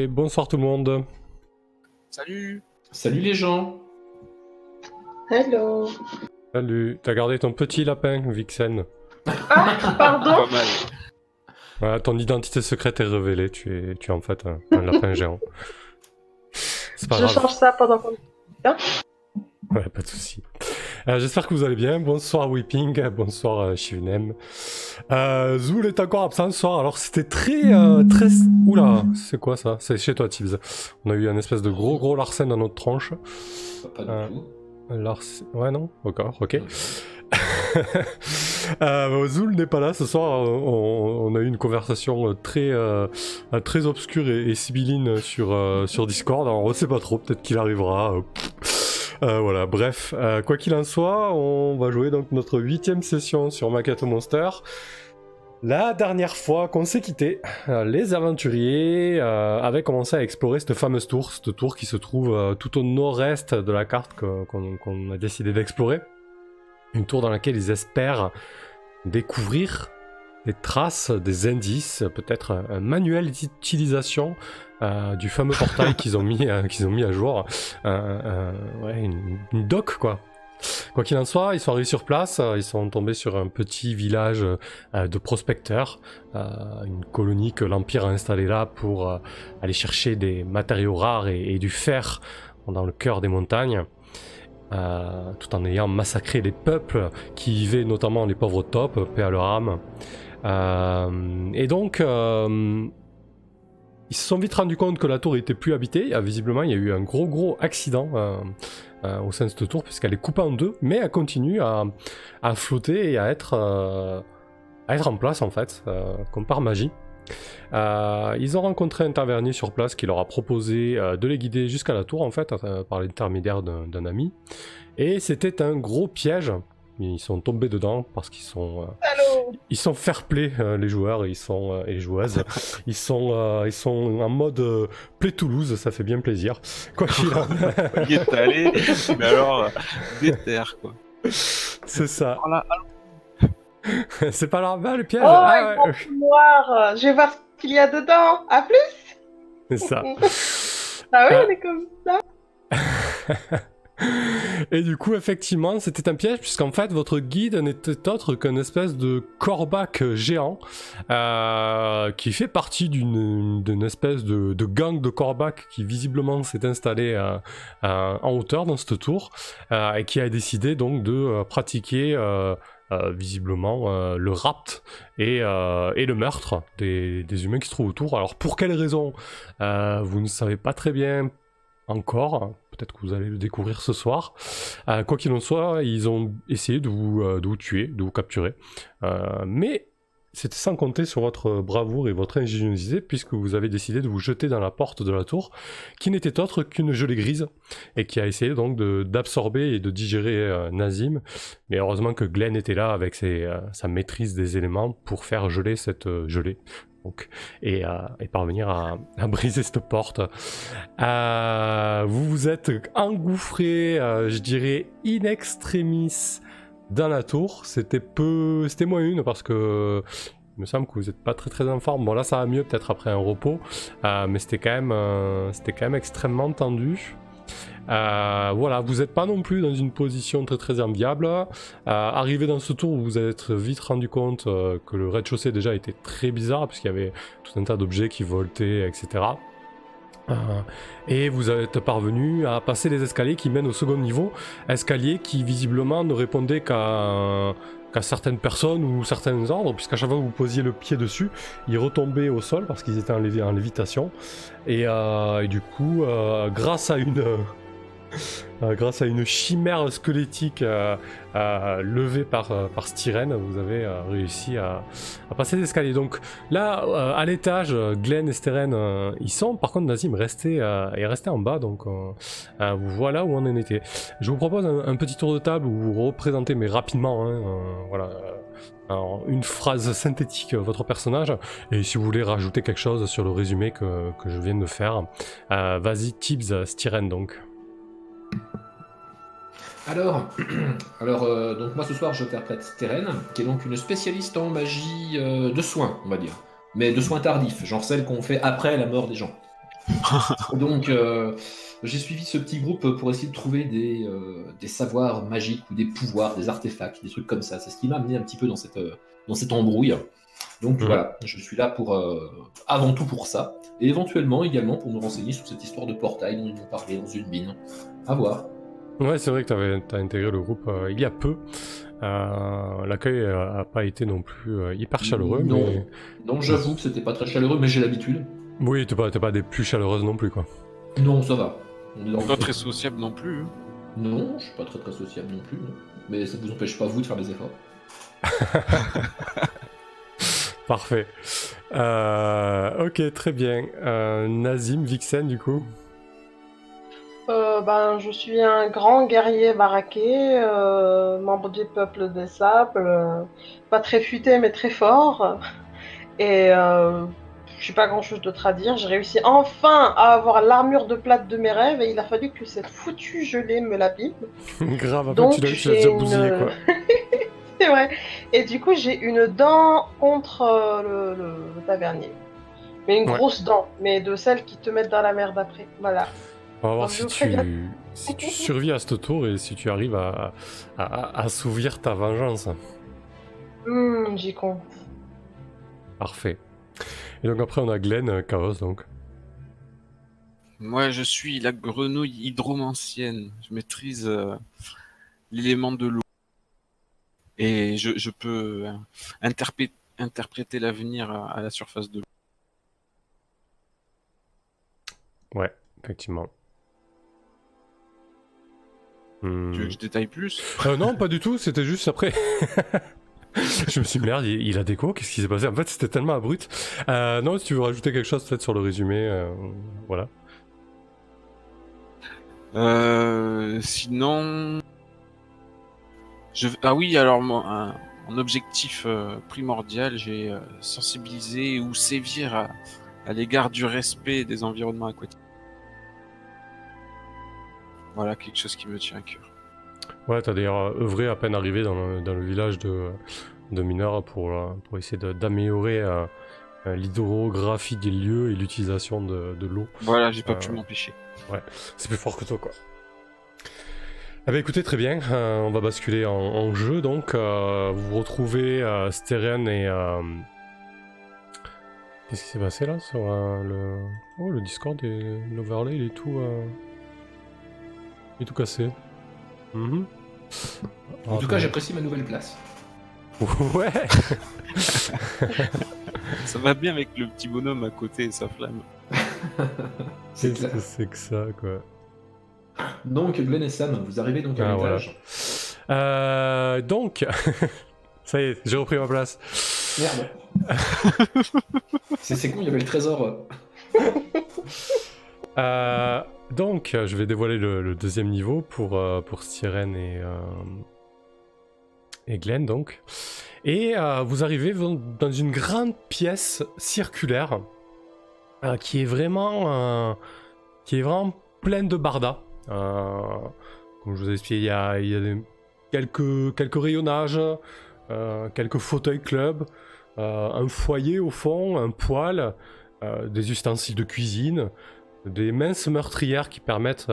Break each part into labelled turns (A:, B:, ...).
A: et bonsoir tout le monde.
B: Salut
C: Salut les gens
D: Hello.
A: Salut, t'as gardé ton petit lapin, Vixen.
D: Ah, pardon.
B: Pas mal.
A: Voilà, ton identité secrète est révélée, tu es, tu es en fait un, un lapin géant. C'est pas
D: Je
A: grave.
D: change ça pendant qu'on.
A: Ouais, pas de souci. Euh, J'espère que vous allez bien. Bonsoir Weeping, bonsoir euh, Shivnem. Euh, Zoul est encore absent ce soir. Alors c'était très, euh, très. Oula, c'est quoi ça? C'est chez toi, Tibbs. On a eu un espèce de gros, gros larcène dans notre tronche.
C: Pas du
A: Euh,
C: tout.
A: Ouais, non? D'accord, ok. euh, Zoul n'est pas là ce soir. On, on a eu une conversation très, euh, très obscure et, et sibylline sur, euh, sur Discord. Alors on sait pas trop, peut-être qu'il arrivera. Euh, voilà, bref, euh, quoi qu'il en soit, on va jouer donc notre huitième session sur Maquette Monster. La dernière fois qu'on s'est quitté, euh, les aventuriers avaient commencé à explorer cette fameuse tour, cette tour qui se trouve tout au nord-est de la carte qu'on a décidé d'explorer. Une tour dans laquelle ils espèrent découvrir des traces, des indices, peut-être un manuel d'utilisation euh, du fameux portail qu'ils ont mis, euh, qu'ils ont mis à jour, ouais, une, doc quoi. Quoi qu'il en soit, ils sont arrivés sur place, euh, ils sont tombés sur un petit village euh, de prospecteurs, euh, une colonie que l'Empire a installée là pour euh, aller chercher des matériaux rares et, du fer dans le cœur des montagnes, euh, tout en ayant massacré les peuples qui vivaient, notamment les pauvres taupes, paix à leur âme. Euh, et donc, euh, ils se sont vite rendus compte que la tour était plus habitée. Euh, visiblement, il y a eu un gros gros accident euh, euh, au sein de cette tour, puisqu'elle est coupée en deux, mais elle continue à, flotter et à être, euh, à être en place, en fait, comme par magie. Ils ont rencontré un tavernier sur place qui leur a proposé de les guider jusqu'à la tour, en fait, par l'intermédiaire d'un ami. Et c'était un gros piège. Ils sont tombés dedans parce qu'ils sont, euh, ils sont fair play euh, les joueurs, ils sont euh, et les joueuses. Ils sont, euh, ils sont en mode euh, play Toulouse, ça fait bien plaisir. Quoi qu'il en
B: Il est allé, mais alors, euh, déter, quoi.
A: c'est ça. C'est pas bah, le piège.
D: Oh,
A: Ah, ouais,
D: noir. Je vais voir ce qu'il y a dedans. À plus.
A: c'est ça.
D: Ah oui, on est comme ça.
A: Et du coup, effectivement, c'était un piège, puisqu'en fait, votre guide n'était autre qu'une espèce de corbac géant euh, qui fait partie d'une espèce de, gang de corbac qui visiblement s'est installé euh, euh, en hauteur dans cette tour et qui a décidé donc de pratiquer. visiblement le rapt et, le meurtre des, des humains qui se trouvent autour. Alors pour quelles raisons Vous ne savez pas très bien encore. Peut-être que vous allez le découvrir ce soir. Euh, quoi qu'il en soit, ils ont essayé de vous, euh, tuer, de vous capturer. Euh, mais c'était sans compter sur votre bravoure et votre ingéniosité, puisque vous avez décidé de vous jeter dans la porte de la tour, qui n'était autre qu'une gelée grise, et qui a essayé donc d'absorber et de digérer Nazim. Mais heureusement que Glenn était là avec sa maîtrise des éléments pour faire geler cette gelée. Euh, et parvenir à, briser cette porte. Euh, vous vous êtes engouffré, euh, je dirais, in extremis dans la tour. C'était peu, c'était moins une parce que il me semble que vous n'êtes pas très très en forme. Bon là ça va mieux peut-être après un repos, mais c'était quand même, c'était quand même extrêmement tendu. Euh, voilà, vous n'êtes pas non plus dans une position très très enviable. Euh, arrivé dans ce tour, vous êtes vite rendu compte euh, que le rez-de-chaussée déjà était très bizarre puisqu'il y avait tout un tas d'objets qui voltaient, etc. Et vous êtes parvenu à passer les escaliers qui mènent au second niveau, escaliers qui visiblement ne répondaient qu'à qu'à certaines personnes ou certains ordres, puisqu'à chaque fois que vous posiez le pied dessus, ils retombaient au sol parce qu'ils étaient en, lévi- en lévitation. Et, euh, du coup, euh, grâce à une euh, grâce à une chimère squelettique euh, euh, levée par, par Styrène, vous avez réussi à, passer les escaliers. Donc là, à l'étage, Glenn et Styrène, ils sont. Par contre, Nazim restait, est resté en bas, donc voilà où on en était. Je vous propose un, petit tour de table où vous représentez, mais rapidement, hein, voilà, une phrase synthétique, votre personnage. Et si vous voulez rajouter quelque chose sur le résumé que, que je viens de faire, vas-y, Tibbs, Styrène donc.
C: Alors, alors euh, donc moi ce soir je interprète Steren, qui est donc une spécialiste en magie euh, de soins, on va dire. Mais de soins tardifs, genre celle qu'on fait après la mort des gens. Donc, euh, j'ai suivi ce petit groupe pour essayer de trouver des, des savoirs magiques ou des pouvoirs, des artefacts, des trucs comme ça. C'est ce qui m'a amené un petit peu dans cette, dans cette embrouille. Donc voilà, je suis là pour avant tout pour ça, et éventuellement également pour me renseigner sur cette histoire de portail dont ils m'ont parlé dans une mine. À voir.
A: Ouais, c'est vrai que tu as intégré le groupe euh, il y a peu. Euh, L'accueil a pas été non plus euh, hyper chaleureux,
C: Non.
A: mais
C: j'avoue que c'était pas très chaleureux, mais j'ai l'habitude.
A: oui, t'es pas, t'es pas des plus chaleureuses non plus, quoi.
C: Non, ça va. On est
B: Pas très sociable non plus. hein.
C: Non, je suis pas très très sociable non plus. non. Mais ça vous empêche pas vous de faire des efforts.
A: Parfait. Euh, ok, très bien. Euh, Nazim, Vixen, du coup.
D: Euh, ben, je suis un grand guerrier baraqué, euh, membre du peuple des sables, euh, pas très futé mais très fort. Et je suis pas grand chose d'autre à dire. J'ai réussi enfin à avoir l'armure de plate de mes rêves et il a fallu que cette foutue gelée me l'abîme.
A: Grave,
D: Donc,
A: tu l'as
D: une-
A: bousillé, quoi.
D: C'est vrai. Et du coup, j'ai une dent contre le, le- le tavernier. Mais une
A: Ouais.
D: grosse dent, mais de celles qui te mettent dans la merde après. Voilà.
A: On va voir si tu, si tu survis à ce tour et si tu arrives à, à, à assouvir ta vengeance.
D: Hum, j'y compte.
A: Parfait. Et donc après, on a Glenn, euh, Chaos, donc.
B: Moi, je suis la grenouille hydromancienne. Je maîtrise euh, l'élément de l'eau. Et je, je peux euh, interpréter l'avenir à, à la surface de l'eau.
A: Ouais, effectivement. Hmm.
B: Tu veux que je détaille plus?
A: Euh, non, pas du tout, c'était juste après. je me suis dit, merde, il, il a des quoi Qu'est-ce qui s'est passé? En fait, c'était tellement abrupt. Euh, non, si tu veux rajouter quelque chose peut-être sur le résumé, euh, voilà.
B: Euh, sinon, je ah oui alors mon, un, mon objectif euh, primordial, j'ai sensibilisé ou sévir à, à l'égard du respect des environnements aquatiques. Voilà quelque chose qui me tient à cœur.
A: Ouais, t'as d'ailleurs œuvré à peine arrivé dans le, dans le village de, de pour, euh, pour essayer d'améliorer euh, euh, l'hydrographie des lieux et l'utilisation de, de l'eau.
B: Voilà, j'ai pas
A: Euh,
B: pu m'empêcher.
A: C'est plus fort que toi, quoi. Eh ben écoutez, très bien, euh, on va basculer en, en jeu, donc euh, vous retrouvez euh, Steren et... Qu'est-ce qui s'est passé là sur le... Oh, le Discord, et l'overlay, il est tout... est tout cassé. Mhm.
C: En tout
A: Ah,
C: cas, j'apprécie ma nouvelle place.
A: Ouais
B: Ça va bien avec le petit bonhomme à côté et sa flamme.
C: C'est
A: que c'est que ça, quoi
C: Donc, Glenn et Sam, vous arrivez donc à
A: Ah, voilà.
C: l'étage.
A: Euh, donc... ça y est, j'ai repris ma place.
C: Merde. c'est c'est con, il y avait le trésor. euh.
A: Donc, euh, je vais dévoiler le, deuxième niveau pour, euh, et, euh, et Glenn, donc. Et vous arrivez dans une grande pièce circulaire qui est vraiment qui est vraiment pleine de bardas. Comme je vous ai expliqué, il y a, il y a quelques, rayonnages, quelques fauteuils club, un foyer au fond, un poêle, des ustensiles de cuisine, des minces meurtrières qui permettent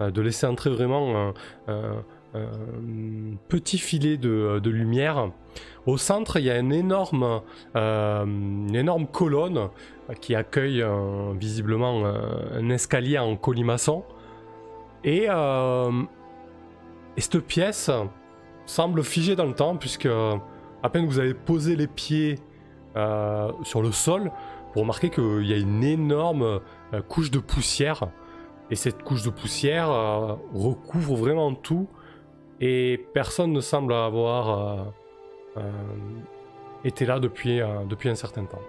A: euh, de laisser entrer vraiment un, un- un petit filet de, lumière. Au centre, il y a une énorme, euh, une énorme colonne qui accueille euh, visiblement euh, un escalier en colimaçon. Et, euh, et cette pièce semble figée dans le temps, puisque à peine vous avez posé les pieds euh, sur le sol, vous remarquez qu'il y a une énorme euh, couche de poussière. Et cette couche de poussière euh, recouvre vraiment tout. Et personne ne semble avoir euh, été là depuis, depuis un certain temps.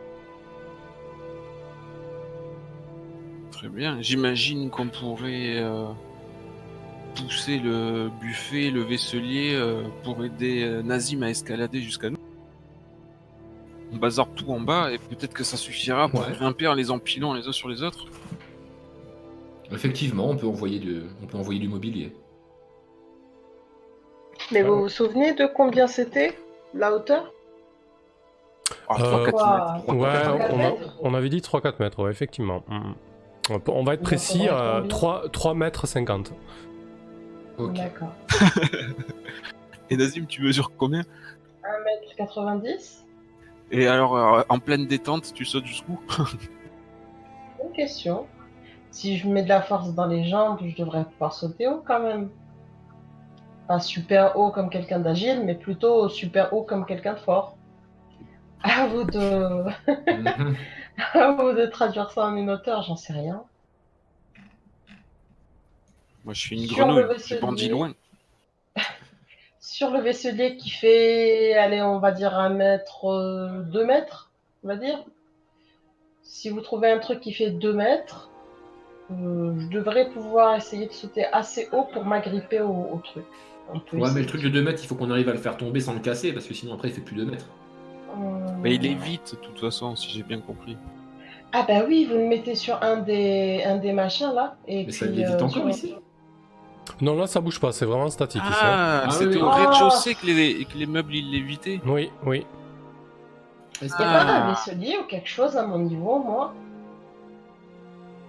B: Très bien. J'imagine qu'on pourrait pousser le buffet, le vaisselier pour aider Nazim à escalader jusqu'à nous. On bazarde tout en bas et peut-être que ça suffira pour
C: Ouais.
B: grimper en les empilant les uns sur les autres.
C: Effectivement, on peut envoyer, de... on peut envoyer du mobilier.
D: Mais
A: Ah
D: vous
A: ouais.
D: vous souvenez de combien c'était la hauteur?
B: Ah,
A: Euh,
B: 3-4
D: Quoi
B: mètres.
A: Ouais,
C: Trois,
A: on,
D: quatre
A: a- on avait dit 3-4 mètres, ouais, effectivement. Mhm. On peut- On va être précis,
D: on va être
A: euh,
D: combien
A: 3, 3 mètres 50.
C: Ok.
D: D'accord.
B: Et Nazim, tu mesures combien?
D: 1m90
B: Et alors, euh, en pleine détente, tu sautes jusqu'où
D: Bonne question. Si je mets de la force dans les jambes, je devrais pouvoir sauter haut quand même. Pas super haut comme quelqu'un d'agile, mais plutôt super haut comme quelqu'un de fort. À vous de, à vous de traduire ça en une hauteur, j'en sais rien.
B: Moi, je suis une
D: Sur
B: grenouille, je bandis loin.
D: Sur le vaisselier qui fait, allez, on va dire un mètre, euh, deux mètres, on va dire. Si vous trouvez un truc qui fait deux mètres, euh, je devrais pouvoir essayer de sauter assez haut pour m'agripper au, au truc. On peut
C: Ouais, mais le truc de 2 mètres, il faut qu'on arrive à le faire tomber sans le casser, parce que sinon après il fait plus 2 mètres.
D: Euh,
B: Mais il est vite, de toute façon, si j'ai bien compris.
D: Ah bah oui, vous le mettez sur un des, un des machins là. Et
C: Mais ça l'évite
D: euh,
C: encore
D: sur-
C: ici
A: Non, là ça bouge pas, c'est vraiment statique ici. hein.
B: Ah,
C: Ah
B: c'était
C: oui.
B: au rez-de-chaussée que les, que les meubles, ils l'évitaient.
A: Oui, oui.
C: Est-ce
D: Il
C: que-
D: y a pas
B: Ah.
D: un ou quelque chose à mon niveau, moi?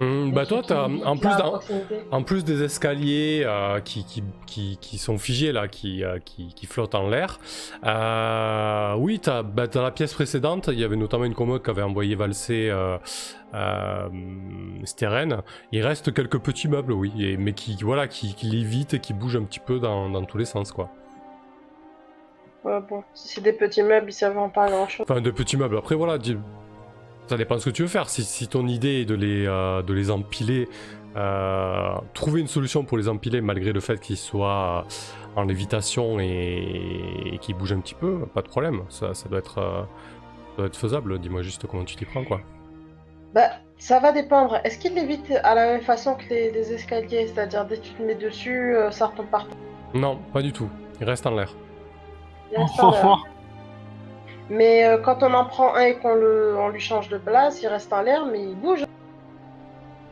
A: Hum, bah toi,
D: qui-
A: en, plus en plus des escaliers euh, qui, qui, qui, qui sont figés là, qui, euh, qui, qui flottent en l'air, euh, oui, t'as, bah, dans la pièce précédente, il y avait notamment une commode qu'avait envoyé valser euh, euh, Steren. Il reste quelques petits meubles, oui, et- mais qui, voilà, qui, qui lévitent et qui bougent un petit peu dans, dans tous les sens, quoi.
D: Ouais, bon, si c'est des petits meubles, ils servent pas à grand chose.
A: Enfin, de petits meubles. Après, voilà, ça dépend de ce que tu veux faire. Si, si ton idée est de les, euh, de les empiler, euh, trouver une solution pour les empiler malgré le fait qu'ils soient en lévitation et, et qu'ils bougent un petit peu, pas de problème. Ça, ça doit être, euh, ça doit être faisable. Dis-moi juste comment tu t'y prends, quoi.
D: Bah, ça va dépendre. Est-ce qu'il l'évite à la même façon que les, les escaliers? C'est-à-dire, dès que tu te mets dessus, euh, ça retombe par terre?
A: Non, pas du tout. Il reste en l'air.
D: Il reste en l'air. Mais euh, quand on en prend un et qu'on le, on lui change de place, il reste en l'air, mais il bouge.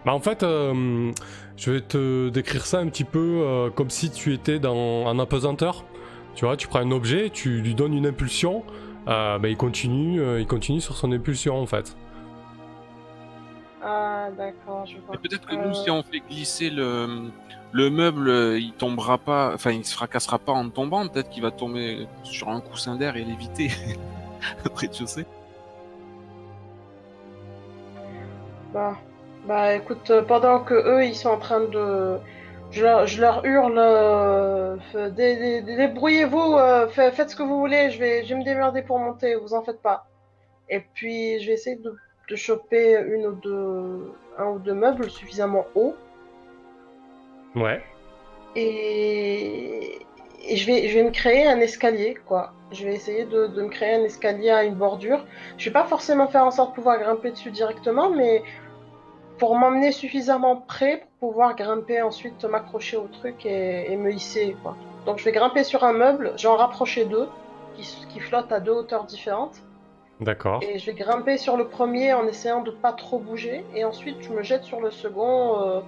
A: Bah en fait, euh, je vais te décrire ça un petit peu euh, comme si tu étais dans un apesanteur. Tu vois, tu prends un objet, tu lui donnes une impulsion, euh, bah, il continue, euh, il continue sur son impulsion en fait.
D: Ah, d'accord, je vois.
B: Et peut-être que nous, si on fait glisser le, le meuble, il tombera pas, enfin, il se fracassera pas en tombant. Peut-être qu'il va tomber sur un coussin d'air et l'éviter rez-de-chaussée.
D: Bah, bah écoute, euh, pendant que eux ils sont en train de. Je leur, je leur hurle, euh, dé- dé- débrouillez-vous, euh, fa- faites ce que vous voulez, je vais, je vais me démerder pour monter, vous en faites pas. Et puis je vais essayer de, de choper une ou deux, un ou deux meubles suffisamment hauts
A: Ouais.
D: et, et je, vais, je vais me créer un escalier, quoi. Je vais essayer de, de me créer un escalier à une bordure. Je vais pas forcément faire en sorte de pouvoir grimper dessus directement, mais pour m'emmener suffisamment près pour pouvoir grimper ensuite, m'accrocher au truc et, et me hisser, quoi. Donc je vais grimper sur un meuble, j'en rapprocher deux, qui, qui flottent à deux hauteurs différentes.
A: D'accord.
D: Et je vais grimper sur le premier en essayant de pas trop bouger. Et ensuite, je me jette sur le second euh,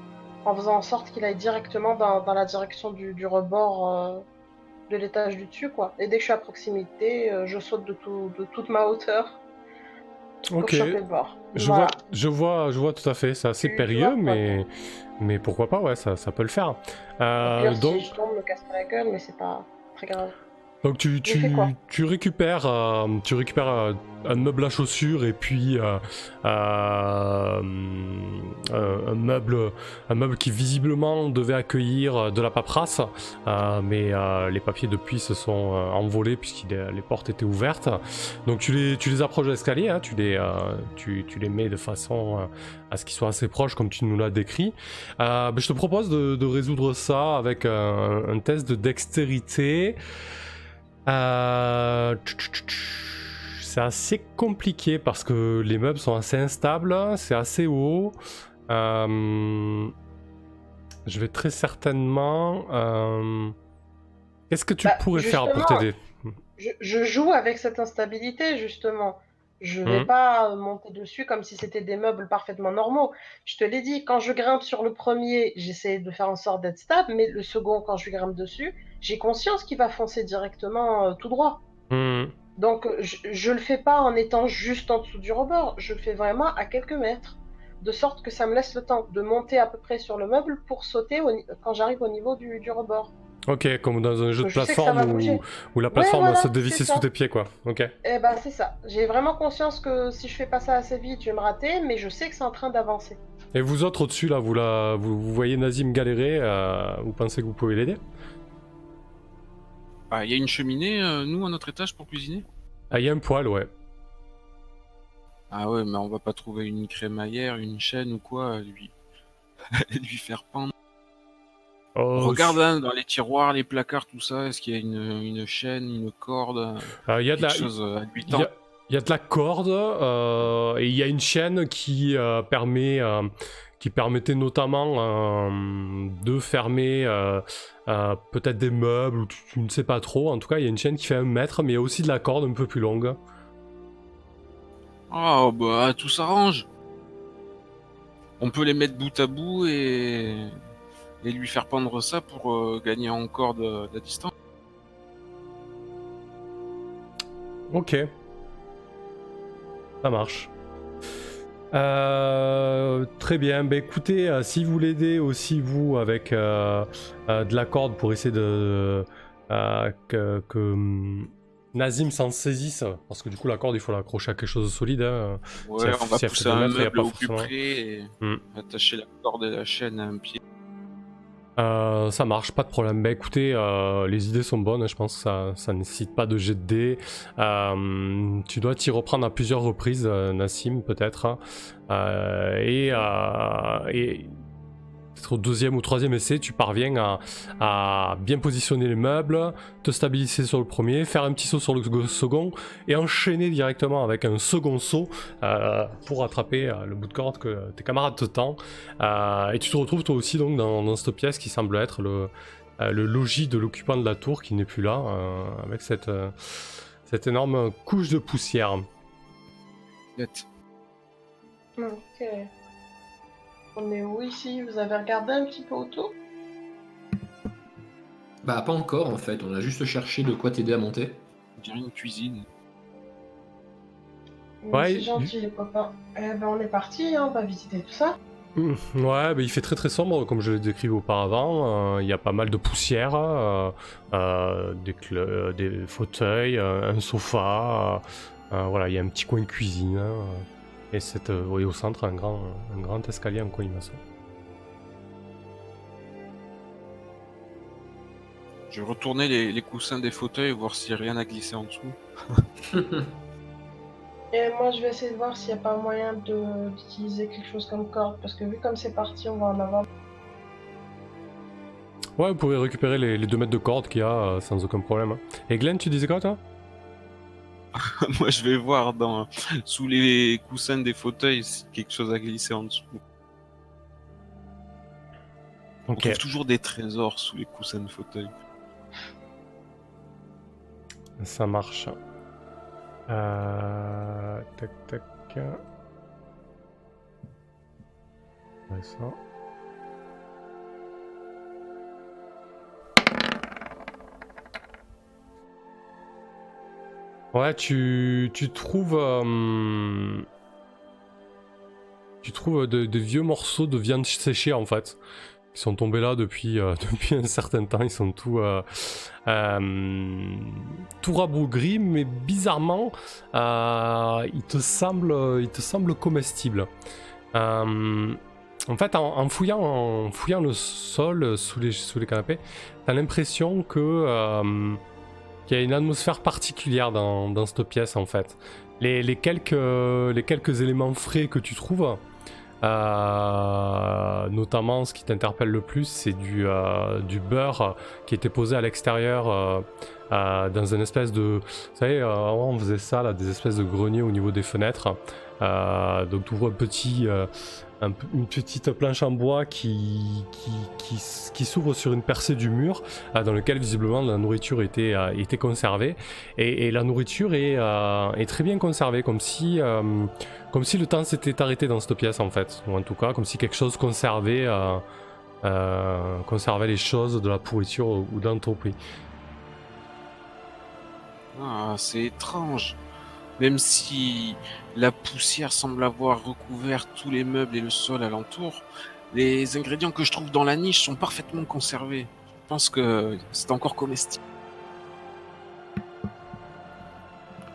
D: en faisant en sorte qu'il aille directement dans, dans la direction du, du rebord euh, de l'étage du dessus. quoi. Et dès que je suis à proximité, euh, je saute de, tout- de toute ma hauteur pour
A: Ok.
D: choper le bord.
A: Je
D: Voilà.
A: vois, je vois, je vois tout à fait. C'est assez
D: Tu
A: périlleux,
D: vois,
A: mais, mais pourquoi pas, ouais, ça, ça peut le faire. Euh,
D: pire,
A: donc,
D: si je tombe, me casse pas la gueule, mais c'est pas très grave.
A: Donc tu, tu, récupères, euh, tu récupères un meuble à chaussures et puis euh, euh, euh, un, meuble, qui visiblement devait accueillir de la paperasse, mais les papiers depuis se sont envolés puisque les portes étaient ouvertes. Donc tu les, approches de l'escalier, hein, tu, les, mets de façon à ce qu'ils soient assez proches comme tu nous l'as décrit. Ben, je te propose de, résoudre ça avec un, test de dextérité. C'est assez compliqué parce que les meubles sont assez instables, c'est assez haut. Euh, Je vais très certainement. euh, Qu'est-ce que tu
D: Bah,
A: pourrais faire pour t'aider?
D: Je, je joue avec cette instabilité, justement. Je vais
A: Mhm.
D: pas monter dessus comme si c'était des meubles parfaitement normaux. Je te l'ai dit, quand je grimpe sur le premier, j'essaie de faire en sorte d'être stable, mais le second, quand je grimpe dessus, j'ai conscience qu'il va foncer directement euh, tout droit.
A: Hmm,
D: Donc, je, je le fais pas en étant juste en dessous du rebord, je le fais vraiment à quelques mètres. de sorte que ça me laisse le temps de monter à peu près sur le meuble pour sauter au quand j'arrive au niveau du, du rebord.
A: Ok, comme dans un jeu de
D: Je
A: plateforme où, où la plateforme
D: voilà,
A: se dévissait sous tes pieds, quoi. Ok.
D: Et ben c'est ça. J'ai vraiment conscience que si je fais pas ça assez vite, je vais me rater, mais je sais que c'est en train d'avancer.
A: Et vous autres au-dessus, là, vous, la, vous, vous voyez Nazim galérer, euh, vous pensez que vous pouvez l'aider?
B: Ah, il y a une cheminée, euh, nous, à notre étage, pour cuisiner?
A: Ah, il y a un poil, ouais.
B: Ah ouais, mais on va pas trouver une crémaillère, une chaîne ou quoi, lui... lui faire pendre.
A: Oh,
B: Regarde hein, dans les tiroirs, les placards, tout ça, est-ce qu'il y a une, une chaîne, une corde,
A: euh, Il y a de la...
B: chose à
A: y, a, il y a de la corde euh, et il y a une chaîne qui euh, permet, euh, qui permettait notamment euh, de fermer euh, euh, peut-être des meubles, ou tu, tu ne sais pas trop. En tout cas, il y a une chaîne qui fait un mètre, mais il y a aussi de la corde un peu plus longue.
B: Oh bah tout s'arrange. On peut les mettre bout à bout et, et lui faire pendre ça pour gagner encore de, de la distance.
A: Ok. Ça marche. Euh, très bien. Bah, écoutez, euh, si vous l'aidez aussi, vous, avec euh, de la corde pour essayer de. que, que, hum, Nazim s'en saisisse, parce que du coup, la corde, il faut l'accrocher à quelque chose de solide. hein.
B: Ouais,
A: Si
B: on va
A: si
B: pousser un meuble
A: pas
B: au plus près et
A: Hmm.
B: attacher la corde et la chaîne à un pied.
A: Euh, ça marche, pas de problème. Bah écoutez, euh, les idées sont bonnes, hein, je pense que ça, ça nécessite pas de jet de dés. Euh, tu dois t'y reprendre à plusieurs reprises, Nassim, peut-être. hein. Et peut-être au deuxième ou troisième essai, tu parviens à, à bien positionner les meubles, te stabiliser sur le premier, faire un petit saut sur le sec- second et enchaîner directement avec un second saut euh, pour attraper euh, le bout de corde que tes camarades te tendent. Euh, et tu te retrouves toi aussi donc dans, dans cette pièce qui semble être le, euh, le logis de l'occupant de la tour qui n'est plus là, euh, avec cette, euh, cette énorme couche de poussière.
B: Net.
D: Ok. On est où ici? Vous avez regardé un petit peu autour?
C: Bah, pas encore en fait, on a juste cherché de quoi t'aider à monter.
B: On dirait une cuisine.
A: Ouais,
D: C'est gentil les copains. Eh ben on est parti, hein, on va visiter tout ça.
A: Mm, Ouais, bah, il fait très très sombre comme je l'ai décrit auparavant. Euh, Il y a pas mal de poussière, euh, euh, des, cl- euh, des fauteuils, euh, un sofa. euh, euh, voilà, il y a un petit coin de cuisine. hein, et cette, euh, oui, au centre, un grand, un grand escalier en colimaçon.
B: Je vais retourner les, les coussins des fauteuils, voir s'il n'y a rien à glisser en dessous.
D: Et moi je vais essayer de voir s'il n'y a pas moyen de- d'utiliser quelque chose comme corde, parce que vu comme c'est parti, on va en avoir.
A: Ouais, vous pouvez récupérer les, les deux mètres de corde qu'il y a euh, sans aucun problème. hein. Et Glenn, tu disais quoi toi?
B: Moi, je vais voir dans, sous les coussins des fauteuils si quelque chose à glisser en dessous. On
A: Ok.
B: trouve toujours des trésors sous les coussins de fauteuil.
A: Ça marche. Euh... Tac tac. Ouais, ça. Ouais, tu, tu trouves. euh, Tu trouves de, de vieux morceaux de viande séchée en fait. Ils sont tombés là depuis, euh, depuis un certain temps. Ils sont tout. euh, tout rabougris, mais bizarrement, il, te semble, il te comestible. En fait, en, fouillant, en fouillant le sol sous les, sous les canapés, t'as l'impression que qu'il y a une atmosphère particulière dans, cette pièce en fait. Les, quelques, éléments frais que tu trouves, euh, notamment ce qui t'interpelle le plus, c'est du, euh, du beurre qui était posé à l'extérieur euh, dans une espèce de... Vous savez, avant on faisait ça, là, des espèces de greniers au niveau des fenêtres. Donc tu ouvres un petit, une petite planche en bois qui, qui, qui, s'ouvre sur une percée du mur euh, dans lequel visiblement la nourriture était, euh, était conservée. Et, la nourriture est, euh, est très bien conservée, comme si, comme si le temps s'était arrêté dans cette pièce en fait. Ou en tout cas, comme si quelque chose conservait, conservait les choses de la pourriture ou d'entropie.
B: Ah, c'est étrange. Même si la poussière semble avoir recouvert tous les meubles et le sol alentour, les ingrédients que je trouve dans la niche sont parfaitement conservés. Je pense que c'est encore comestible.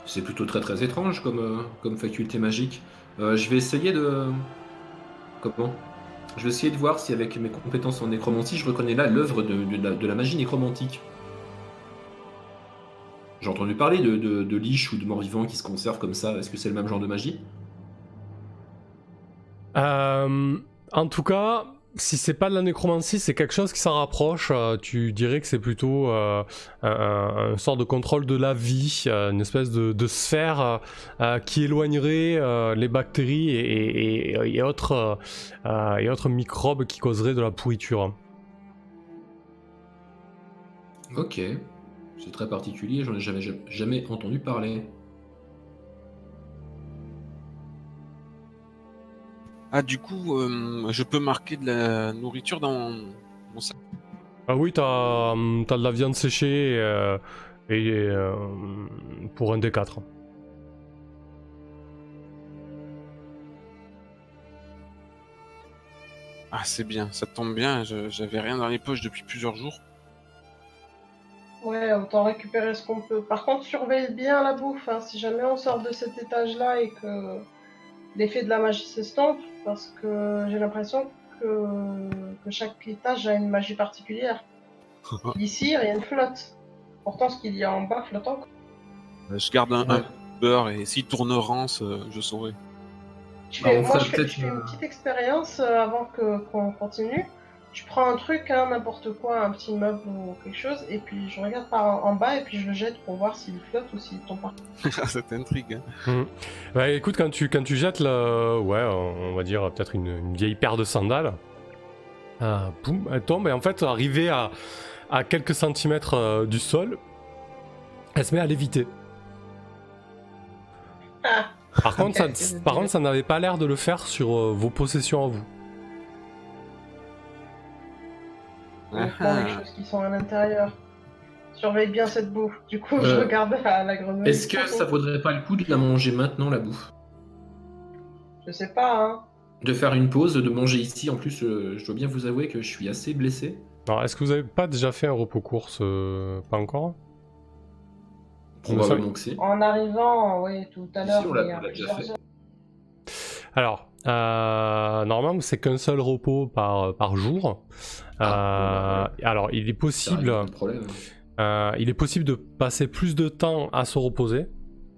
C: C'est plutôt très très étrange comme, euh, comme faculté magique. Euh, je vais essayer de. Comment? Je vais essayer de voir si avec mes compétences en nécromancie, je reconnais là l'œuvre de, de la- de la magie nécromantique. J'ai entendu parler de, de, de liches ou de morts vivants qui se conservent comme ça. Est-ce que c'est le même genre de magie?
A: Euh, en tout cas, si c'est pas de la nécromancie, c'est quelque chose qui s'en rapproche. euh, tu dirais que c'est plutôt euh, un, un- sort de contrôle de la vie, euh, une espèce de, de sphère euh, euh, qui éloignerait euh, les bactéries et, et- et autres, euh, euh, et autres microbes qui causeraient de la pourriture.
C: Ok. C'est très particulier, j'en ai jamais, jamais entendu parler.
B: Ah, du coup, euh, je peux marquer de la nourriture dans mon sac?
A: Ah oui, t'as t'as de la viande séchée euh, et euh, pour un des quatre.
B: Ah, c'est bien, ça tombe bien. je- J'avais rien dans les poches depuis plusieurs jours.
D: Ouais, autant récupérer ce qu'on peut. Par contre, surveille bien la bouffe. hein, Si jamais on sort de cet étage-là et que l'effet de la magie s'estompe, parce que j'ai l'impression que... que chaque étage a une magie particulière. Ici, rien ne flotte. Pourtant, ce qu'il y a en bas flotte encore.
B: Euh, Je garde un,
C: Ouais.
B: un beurre et s'il tourne rance, euh, je saurai.
D: Je
C: Bah,
D: fais- moi, je fais, je fais une
C: une-
D: petite expérience euh, avant que qu'on continue. Je prends un truc, hein, n'importe quoi, un petit meuble ou quelque chose, et puis je regarde par en, en bas et puis je le jette pour voir s'il flotte ou s'il tombe par
B: Cette intrigue. hein.
A: Bah écoute, quand tu, quand tu jettes le. Ouais, on va dire peut-être une, une vieille paire de sandales. Ah, boum, elle tombe et en fait, arrivée à, à quelques centimètres euh, du sol, elle se met à léviter.
D: Ah.
A: Par contre, ça, par contre, ça n'avait pas l'air de le faire sur euh, vos possessions à vous.
D: On prend les choses qui sont à l'intérieur. Surveille bien cette bouffe. Du coup, je
C: Euh,
D: regarde à la grenouille.
C: Est-ce que ça vaudrait pas le coup de la manger maintenant, la bouffe?
D: Je sais pas, hein.
C: De faire une pause, de manger ici. En plus, euh, je dois bien vous avouer que je suis assez blessé.
A: Alors, est-ce que vous avez pas déjà fait un repos course euh, Pas encore?
C: Probablement que si.
D: En arrivant, oui, tout à l'heure.
C: on on l'a déjà fait.
A: Alors, euh, normalement, c'est qu'un seul repos par, par jour.
C: Ah,
A: Euh, Alors, il est possible.
C: problème.
A: Euh, il est possible de passer plus de temps à se reposer,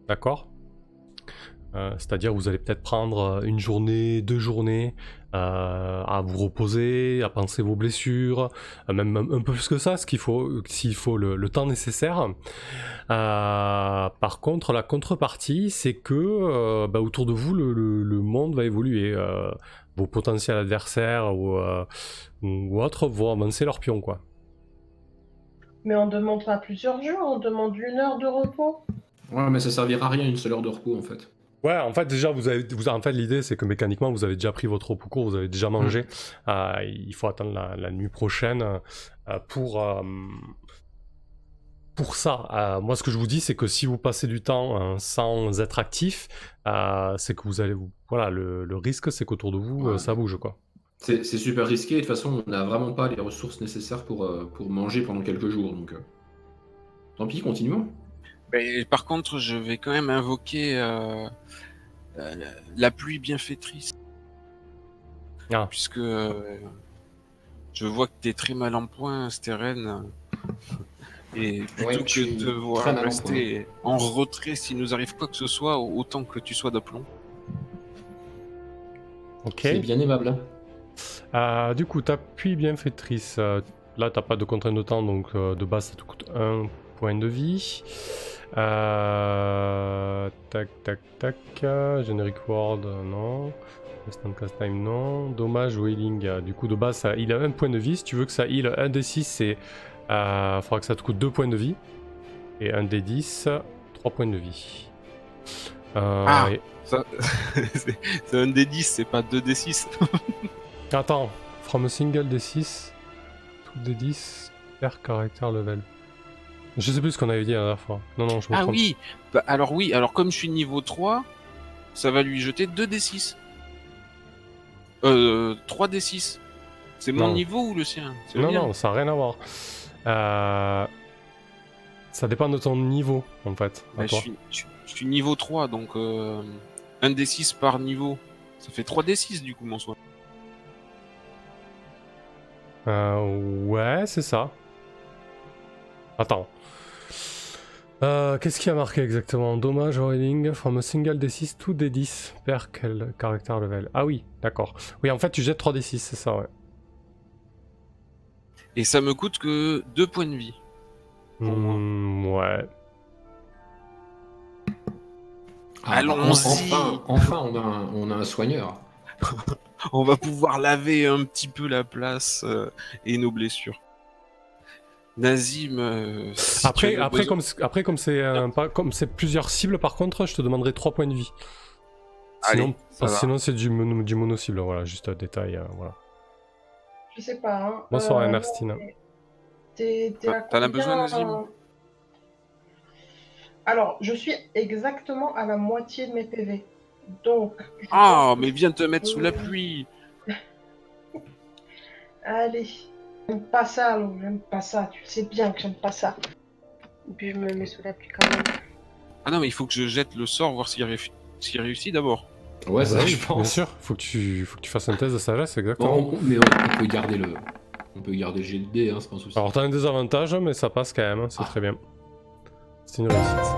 A: d'accord? C'est-à-dire vous allez peut-être prendre une journée, deux journées euh, à vous reposer, à penser vos blessures, euh, même un, un peu plus que ça, ce qu'il faut, s'il faut le, le temps nécessaire. Euh, par contre, la contrepartie, c'est que euh, bah, autour de vous, le, le- le monde va évoluer. euh, vos potentiels adversaires ou, euh, ou autres vont avancer leurs pions, quoi.
D: Mais on demande pas plusieurs jours, on demande une heure de repos.
C: Ouais, mais ça servira à rien une seule heure de repos en fait.
A: Ouais, en fait, déjà, vous avez, vous, en fait, l'idée, c'est que mécaniquement, vous avez déjà pris votre repos court, vous avez déjà mangé. Euh, il faut attendre la, la nuit prochaine euh, pour, euh, pour ça. Moi, ce que je vous dis, c'est que si vous passez du temps sans être actif, c'est que vous allez, vous, voilà, le, le risque, c'est qu'autour de vous,
C: Ouais.
A: ça bouge, quoi.
C: C'est super risqué, et de toute façon, on n'a vraiment pas les ressources nécessaires pour, pour manger pendant quelques jours, donc... Tant pis, continuons.
B: Mais par contre, je vais quand même invoquer euh, euh, la, la pluie bienfaitrice.
A: Ah.
B: Puisque euh, je vois que t'es très mal en point, Steren. Et plutôt
C: Ouais, je
B: que de
C: en
B: rester en retrait s'il nous arrive quoi que ce soit, autant que tu sois d'aplomb.
A: Ok.
C: C'est bien aimable. hein.
A: Euh, du coup, t'appuies bienfaitrice. euh, là, t'as pas de contrainte de temps, donc euh, de base, ça te coûte un point de vie. Euh, tac, tac, tac. Generic Ward, non. Instant cast time, non. Dommage, Wailing. euh, du coup, de base, ça, il a un point de vie. Si tu veux que ça heal un des 6, c'est. Euh, faudra que ça te coûte 2 points de vie. Et un des 10, 3 points de vie. Euh,
B: Ah.
A: et-
B: Ça, c'est un des 10, c'est pas 2 des 6.
A: Attends, from a single D6, tout D10, per caractère level. Je sais plus ce qu'on avait dit la dernière fois. Non, non, je me
B: Ah
A: trompe.
B: oui Bah, Alors oui, alors comme je suis niveau 3, ça va lui jeter 2d6. Euh, 3d6. C'est mon
A: Non.
B: niveau ou le sien? C'est le
A: Non,
B: mien
A: non, ça n'a rien à voir. Euh, Ça dépend de ton niveau, en fait. à
B: Bah, je,
A: toi.
B: suis, je, je suis niveau 3, donc euh, 1d6 par niveau. Ça fait 3d6 du coup, mon soin.
A: Euh, ouais, c'est ça. Attends. Euh, Qu'est-ce qui a marqué exactement? Dommage rolling from a single D6 to D10 per quel caractère level? Ah oui, d'accord. Oui, en fait, tu jettes 3D6, c'est ça, ouais.
B: Et ça me coûte que 2 points de vie. Pour moi.
A: Hmm, ouais.
C: Ah,
B: Allons-y.
C: Enfin, enfin on, a un, on a un soigneur.
B: On va pouvoir laver un petit peu la place euh, et nos blessures. Nazim, euh, si
A: Après, après,
B: besoin-
A: comme, après, comme c'est euh, comme c'est plusieurs cibles, par contre, je te demanderai 3 points de vie.
B: Allez,
A: Sinon, parce sinon c'est du, mono, du mono-cible, voilà, juste un détail, euh, voilà.
D: Je sais pas. Hein.
A: Bonsoir,
D: Euh, à
B: T'en as besoin, Nazim?
D: Alors, je suis exactement à la moitié de mes PV. Donc.
B: Ah, mais viens te mettre sous la pluie.
D: Allez. J'aime pas ça, Lou, j'aime pas ça. Tu sais bien que j'aime pas ça. Et puis je me mets sous la pluie quand même.
B: Ah non, mais il faut que je jette le sort, voir s'il réussit, s'il réussit d'abord.
C: Ouais, ça,
A: Bah
C: je pense.
A: Bien sûr, faut que tu, faut que tu fasses un test de sagesse, exactement.
C: mais on, on peut garder le. On peut garder le dés, hein, c'est pas un souci.
A: Alors t'as un désavantage, mais ça passe quand même, hein, c'est
C: Ah.
A: très bien. C'est une réussite.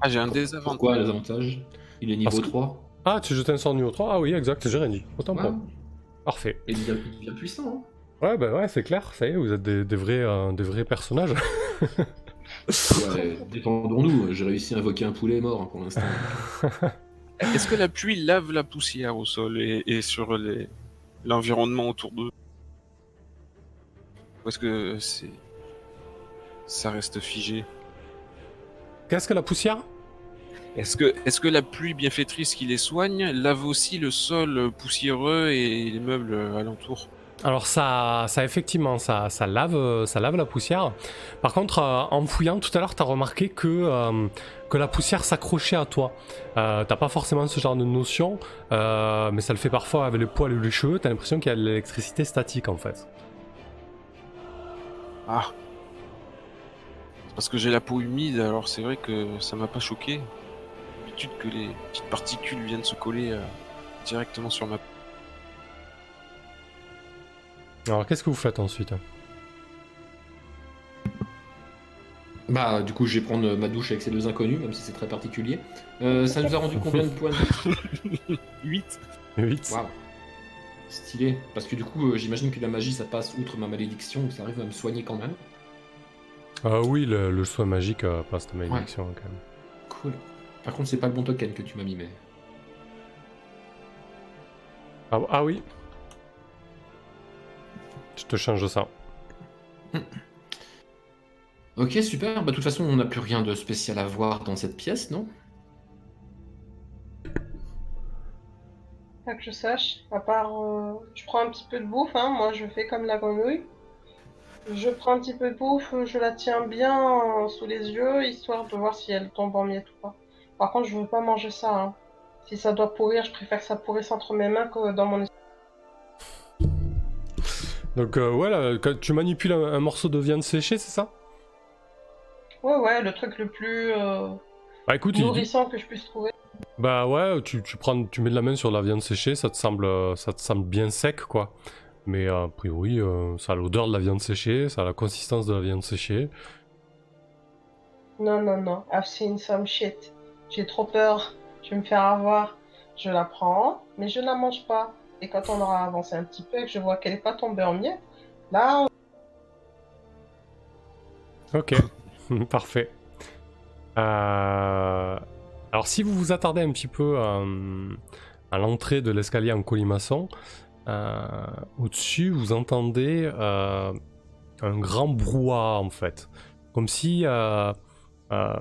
B: Ah, j'ai un désavantage.
C: Pourquoi les avantages Il est niveau
A: Parce que-
C: 3.
A: Ah, tu jettes un sort niveau 3 Ah oui, exact, j'ai rien dit. Autant
C: Ouais.
A: pour. Parfait.
C: Et il devient, il devient puissant. Hein.
A: Ouais, bah ouais, c'est clair, ça y est, vous êtes des, des vrais, euh, des vrais personnages.
C: Ouais, détendons-nous, j'ai réussi à invoquer un poulet mort hein, pour l'instant.
B: Est-ce que la pluie lave la poussière au sol et, et sur les- l'environnement autour d'eux? Ou est-ce que c'est. Ça reste figé?
A: Qu'est-ce que la poussière?
B: Est-ce que, est que la pluie bienfaitrice qui les soigne lave aussi le sol poussiéreux et les meubles alentours?
A: Alors ça, ça effectivement, ça, ça lave, ça lave la poussière. Par contre, euh, en fouillant tout à l'heure, t'as remarqué que euh, que la poussière s'accrochait à toi. Euh, t'as pas forcément ce genre de notion, mais ça le fait parfois avec les poils ou les cheveux. T'as l'impression qu'il y a de l'électricité statique en fait.
B: Ah C'est Parce que j'ai la peau humide, alors c'est vrai que ça m'a pas choqué. D'habitude que les petites particules viennent se coller directement sur ma peau.
A: Alors qu'est-ce que vous faites ensuite
C: Bah, du coup, je vais prendre ma douche avec ces deux inconnus, même si c'est très particulier. Euh, ça nous a rendu combien de points de
B: 8
A: 8.
C: Waouh Stylé. Parce que du coup, euh, j'imagine que la magie, ça passe outre ma malédiction, que ça arrive à me soigner quand même.
A: Ah oui, le, le soin magique euh, passe ta malédiction quand même.
C: Cool. Par contre, c'est pas le bon token que tu m'as mis, mais.
A: Ah, ah oui Je te change ça.
C: Ok, super. Bah, de toute façon, on n'a plus rien de spécial à voir dans cette pièce, non?
D: Pas que je sache. À part, euh, je prends un petit peu de bouffe, hein. Moi, je fais comme la grenouille. Je prends un petit peu de bouffe, je la tiens bien sous les yeux, histoire de voir si elle tombe en miettes ou pas. Par contre, je veux pas manger ça, hein. Si ça doit pourrir, je préfère que ça pourrisse entre mes mains que dans mon
A: Donc euh, voilà, quand tu manipules un, un morceau de viande séchée, c'est ça?
D: Ouais, ouais, le truc le plus euh,
A: Bah écoute, il-
D: nourrissant que je puisse trouver.
A: bah ouais, tu, tu prends, tu mets de la main sur la viande séchée, ça te semble, euh, ça te semble bien sec quoi. Mais a priori, euh, ça a l'odeur de la viande séchée, ça a la consistance de la viande séchée.
D: Non, non, non. I've seen some shit. J'ai trop peur. Je vais me faire avoir. Je la prends, mais je la mange pas. Et quand on aura avancé un petit peu et que je vois qu'elle est pas tombée en miettes, là,
A: Ok, parfait. Euh, Alors si vous vous attardez un petit peu euh, à l'entrée de l'escalier en colimaçon, euh, au-dessus vous entendez euh, un grand brouhaha en fait, comme si, euh, euh,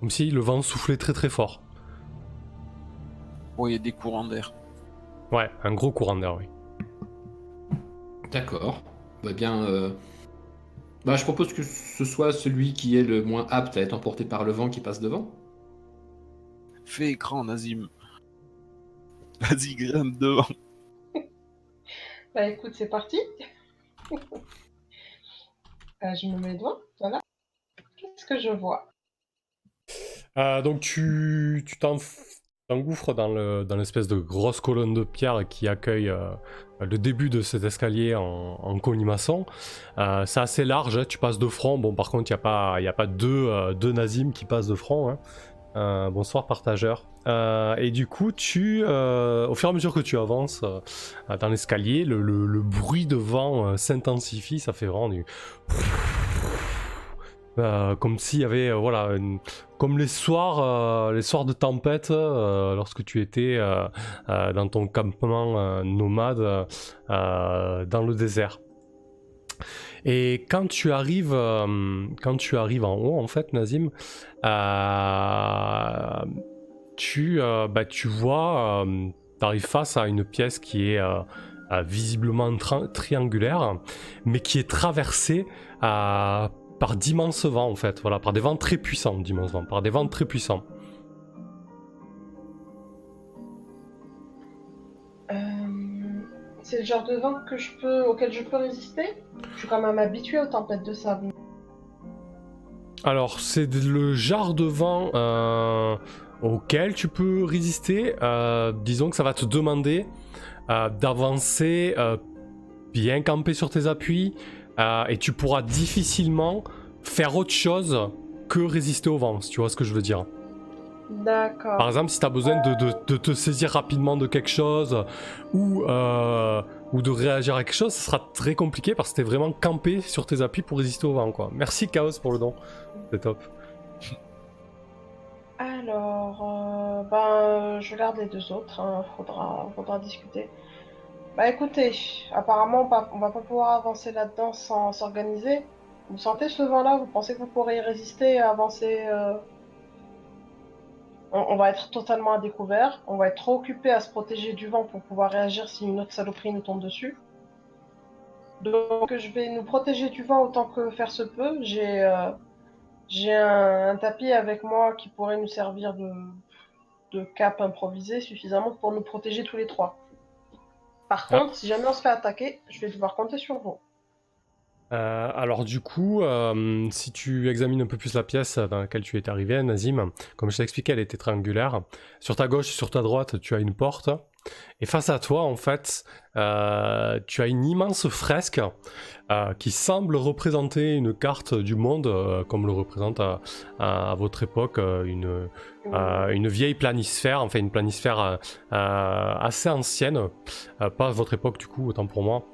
A: comme si le vent soufflait très très fort.
B: Oh, il y a des courants d'air.
A: Ouais, un gros courant d'air, oui.
C: D'accord. Bah bien, euh, Bah, je propose que ce soit celui qui est le moins apte à être emporté par le vent qui passe devant.
B: Fais écran, Nazim. Vas-y, grimpe devant.
D: Bah écoute, c'est parti. Euh, je me mets les doigts, voilà. Qu'est-ce que je vois?
A: Euh, donc tu tu t'en- t'engouffres dans dans l'espèce de grosse colonne de pierre qui accueille euh, le début de cet escalier en, en colimaçon. Euh, c'est assez large, hein, tu passes de front. Bon, par contre, il n'y a pas, a pas deux, euh, deux Nazim qui passent de front. hein. Euh, bonsoir, partageur. Et du coup, tu, au fur et à mesure que tu avances dans l'escalier, le, le- bruit de vent s'intensifie. Ça fait vraiment du. Euh, comme s'il y avait, euh, voilà, comme les soirs, euh, les soirs de tempête, lorsque tu étais dans ton campement nomade dans le désert. Et quand tu arrives, quand tu arrives en haut, en fait, Nazim, tu, bah, tu vois, tu arrives face à une pièce qui est visiblement triangulaire, mais qui est traversée euh, par d'immenses vents, en fait, voilà, par des vents très puissants, d'immenses vents, par des vents très puissants.
D: Euh, C'est le genre de vent que je peux, auquel je peux résister? Je suis quand même habituée aux tempêtes de sable.
A: Alors, c'est le genre de vent euh, auquel tu peux résister. Euh, disons que ça va te demander d'avancer bien campé sur tes appuis euh, et tu pourras difficilement faire autre chose que résister au vent, si tu vois ce que je veux dire.
D: D'accord.
A: Par exemple, si tu as besoin de, de- de te saisir rapidement de quelque chose ou, euh, ou de réagir à quelque chose, ce sera très compliqué parce que t'es vraiment campé sur tes appuis pour résister au vent. Quoi. Merci Chaos pour le don. C'est top.
D: Alors, euh, ben, je regarde les deux autres. hein, Faudra, faudra discuter. Bah écoutez, apparemment, on va, pas pouvoir avancer là-dedans sans s'organiser. Vous sentez ce vent-là? Vous pensez que vous pourrez y résister avancer euh, on, va être totalement à découvert. On va être trop occupé à se protéger du vent pour pouvoir réagir si une autre saloperie nous tombe dessus. Donc, je vais nous protéger du vent autant que faire se peut. J'ai euh, j'ai un, tapis avec moi qui pourrait nous servir de, de cape improvisé suffisamment pour nous protéger tous les trois. Par
A: Ah.
D: contre, si jamais on se fait attaquer, je vais devoir compter sur vous.
A: Euh, alors du coup, euh, si tu examines un peu plus la pièce dans laquelle tu es arrivé, Nazim, comme je t'ai expliqué, elle était triangulaire. Sur ta gauche et sur ta droite, tu as une porte. Et face à toi, en fait, euh, tu as une immense fresque euh, qui semble représenter une carte du monde, euh, comme le représente à, à- à votre époque une, une vieille planisphère, enfin une planisphère assez ancienne, pas à votre époque du coup, autant pour moi.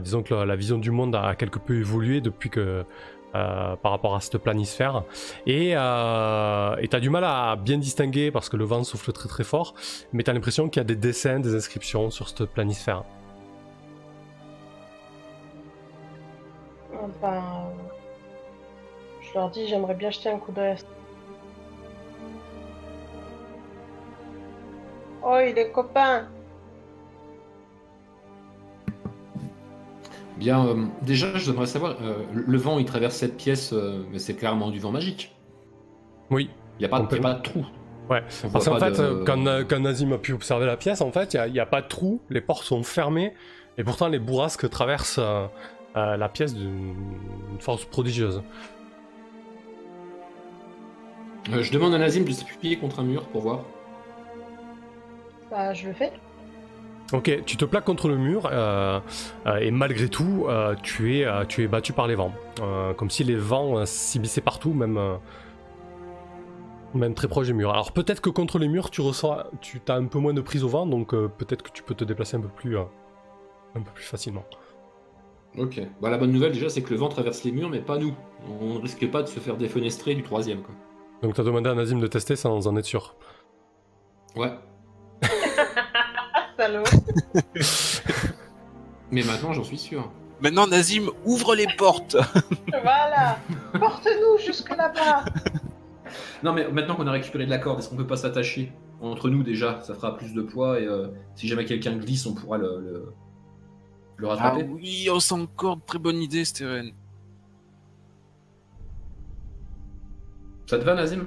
A: Disons que la, la vision du monde a quelque peu évolué depuis que euh, par rapport à cette planisphère et euh, et t'as du mal à bien distinguer parce que le vent souffle très très fort, mais t'as l'impression qu'il y a des dessins, des inscriptions sur cette planisphère.
D: Ben, je leur dis, j'aimerais bien jeter un coup d'œil. Oh, il est copain.
C: Bien, euh, déjà, je voudrais savoir, euh, le vent, il traverse cette pièce, euh, mais c'est clairement du vent magique.
A: Oui,
C: Il n'y a, pas- y a pas de trou.
A: Ouais,
C: On
A: Parce qu'en fait,
C: de-
A: quand, quand Nazim a pu observer la pièce, en fait, il n'y a, pas de trou, les portes sont fermées, et pourtant les bourrasques traversent euh, euh, la pièce d'une d'une force prodigieuse.
C: Euh, je demande à Nazim de s'appuyer contre un mur pour voir.
D: Bah, je le fais.
A: Ok, tu te plaques contre le mur, euh, euh, et malgré tout, euh, tu, es, tu es battu par les vents. Euh, comme si les vents s'ibissaient partout, même, même très proche du mur. Alors peut-être que contre les murs, tu ressens, tu as un peu moins de prise au vent, donc peut-être que tu peux te déplacer un peu plus, un peu plus facilement.
C: Ok. Bah, la bonne nouvelle, déjà, c'est que le vent traverse les murs, mais pas nous. On ne risque pas de se faire défenestrer du troisième, quoi.
A: Donc t'as demandé à Nazim de tester sans en être sûr.
C: Ouais. Mais maintenant, j'en suis sûr.
B: Maintenant, Nazim, ouvre les portes.
D: voilà. Porte-nous jusque là-bas.
C: Non, mais maintenant qu'on a récupéré de la corde, est-ce qu'on peut pas s'attacher entre nous déjà? Ça fera plus de poids et euh, si jamais quelqu'un glisse, on pourra le, le, rattraper.
B: Ah oui, oh, on s'en corde. Très bonne idée, Stéphane.
C: Ça te va, Nazim?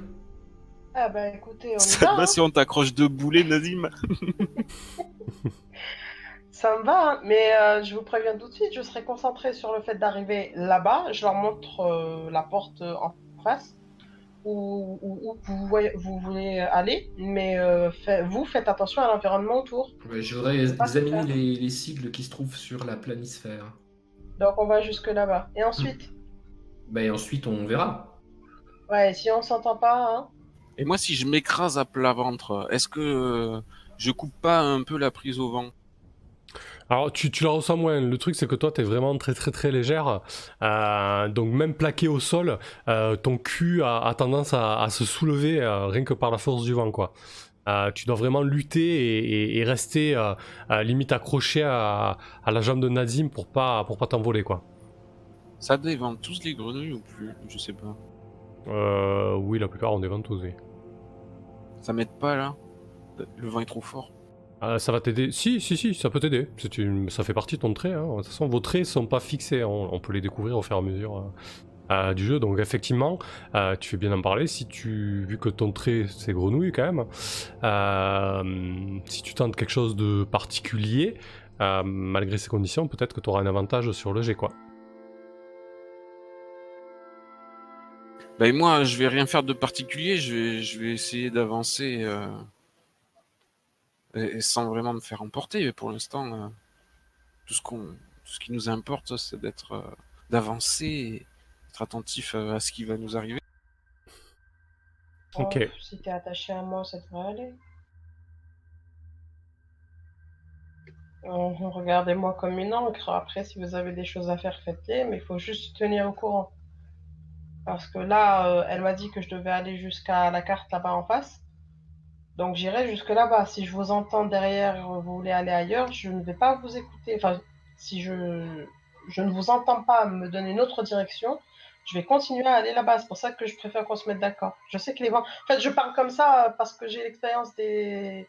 D: Ah bah écoutez, on
B: Ça
D: va. hein.
B: si on t'accroche deux boulets, Nazim?
D: Ça me va, hein. mais euh, je vous préviens tout de suite, je serai concentrée sur le fait d'arriver là-bas. Je leur montre euh, la porte euh, en face où, où- où vous, voyez- vous voulez aller, mais euh, fait- vous faites attention à l'environnement autour.
C: Ouais, Je voudrais examiner
D: super.
C: les, les sigles qui se trouvent sur la planisphère.
D: Donc on va jusque là-bas. Et ensuite,
C: Ben ensuite, on verra.
D: ouais, si on s'entend pas, hein,
B: Et moi, si je m'écrase à plat ventre, est-ce que euh, je coupe pas un peu la prise au vent?
A: Alors, tu, tu la ressens moins. Le truc, c'est que toi, t'es vraiment très, très, très légère. Euh, donc, même plaqué au sol, euh, ton cul a, a tendance à, à se soulever euh, rien que par la force du vent, quoi. Tu dois vraiment lutter et, et- et rester limite accroché à, à la jambe de Nazim pour pas, pour pas t'envoler, quoi.
B: Ça dévente tous les grenouilles ou plus? Je sais pas.
A: Euh, oui, la plupart ont des ventouses, oui.
B: Ça m'aide pas là Le vent est trop fort.
A: Euh, ça va t'aider Si, si, si, ça peut t'aider. C'est une- Ça fait partie de ton trait. hein. De toute façon, vos traits sont pas fixés. On, on peut les découvrir au fur et à mesure euh, euh, du jeu. Donc, effectivement, euh, tu fais bien d'en parler. Si tu, vu que ton trait, c'est grenouille quand même, euh, si tu tentes quelque chose de particulier, malgré ces conditions, peut-être que tu auras un avantage sur le jet, quoi.
B: Bah et moi, je vais rien faire de particulier. Je vais, je vais essayer d'avancer euh, et- et sans vraiment me faire emporter. Mais pour l'instant, euh, tout ce qu'on, tout ce qui nous importe, c'est d'être, euh, d'avancer, et être attentif euh, à ce qui va nous arriver.
A: Ok.
D: oh, si t'es attaché à moi, ça devrait aller. Oh, Regardez-moi comme une encre. Après, si vous avez des choses à faire, faites-les, mais il faut juste tenir au courant. Parce que là, euh, elle m'a dit que je devais aller jusqu'à la carte là-bas en face. Donc j'irai jusque là-bas. Si je vous entends derrière, vous voulez aller ailleurs, je ne vais pas vous écouter. Enfin, si je, je ne vous entends pas me donner une autre direction, je vais continuer à aller là-bas. C'est pour ça que je préfère qu'on se mette d'accord. Je sais que les vents. En fait, je parle comme ça euh, parce que j'ai l'expérience des...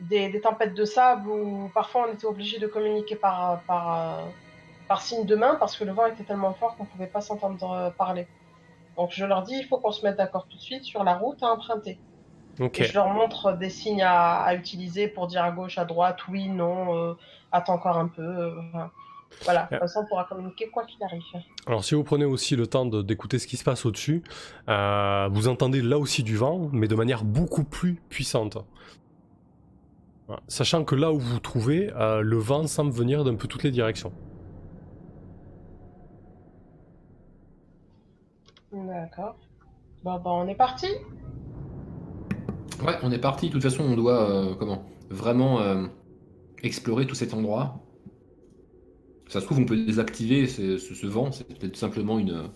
D: des, tempêtes de sable où parfois on était obligé de communiquer par, par, euh, par signe de main parce que le vent était tellement fort qu'on ne pouvait pas s'entendre parler. Donc je leur dis, il faut qu'on se mette d'accord tout de suite sur la route à emprunter. Et je leur montre des signes à, à utiliser pour dire à gauche, à droite, oui, non, euh, attends encore un peu. euh, voilà,
A: Ouais.
D: comme ça on pourra communiquer quoi qu'il arrive.
A: Alors si vous prenez aussi le temps de- d'écouter ce qui se passe au-dessus, euh, vous entendez là aussi du vent, mais de manière beaucoup plus puissante. Voilà. Sachant que là où vous vous trouvez, euh, le vent semble venir d'un peu toutes les directions.
D: D'accord. Bon, on est parti.
C: Ouais, on est parti. De toute façon, on doit euh, comment vraiment euh, explorer tout cet endroit. Ça se trouve, on peut désactiver ce, ce- ce vent. C'est peut-être simplement une, euh,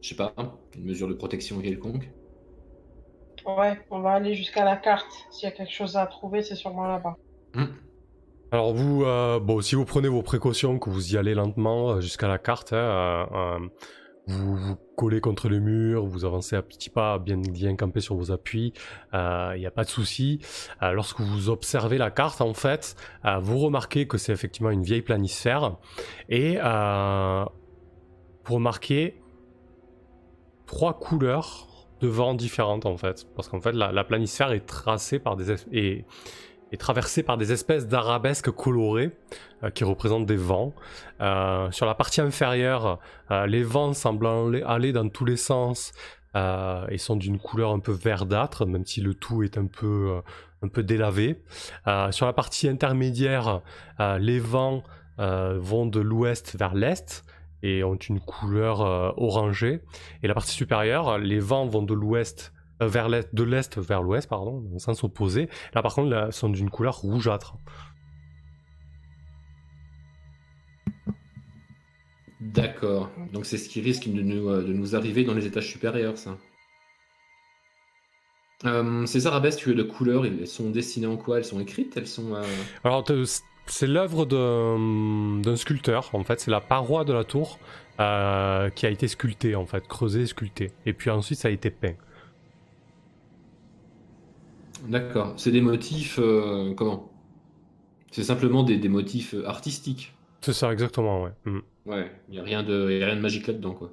C: je sais pas, une mesure de protection quelconque.
D: Ouais, on va aller jusqu'à la carte. S'il y a quelque chose à trouver, c'est sûrement là-bas.
C: Hmm.
A: Alors vous, euh, bon, si vous prenez vos précautions, que vous y allez lentement jusqu'à la carte, hein, euh, euh, vous collez contre les murs, vous avancez à petits pas, bien, bien campé sur vos appuis, il n'y a pas de souci. Euh, lorsque vous observez la carte, en fait, euh, vous remarquez que c'est effectivement une vieille planisphère, et euh, vous remarquez trois couleurs de vent différentes, en fait, parce qu'en fait, la, la planisphère est tracée par des... es- Et, est traversée par des espèces d'arabesques colorées euh, qui représentent des vents. Euh, sur la partie inférieure, euh, les vents semblent aller- dans tous les sens et sont d'une couleur un peu verdâtre, même si le tout est un peu, un peu délavé. Sur la partie intermédiaire, les vents vont de l'ouest vers l'est et ont une couleur orangée. Et la partie supérieure, les vents vont de l'ouest vers l'est, de l'est vers l'ouest, pardon, dans le sens opposé. Là, par contre, là, sont d'une couleur rougeâtre.
C: D'accord. Donc c'est ce qui risque de nous, euh, de nous arriver dans les étages supérieurs, ça. Euh, ces arabesques de couleurs, elles sont dessinées en quoi? Elles sont écrites? Elles sont. euh,
A: Alors, c'est l'œuvre d'un d'un sculpteur, en fait. C'est la paroi de la tour euh, qui a été sculptée, en fait, creusée, sculptée. Et puis ensuite, ça a été peint.
C: D'accord. C'est des motifs. euh, comment? C'est simplement des, des motifs euh, artistiques.
A: C'est ça, exactement, ouais. Mm.
C: Ouais. Il n'y a rien de, y a rien de magique là-dedans, quoi.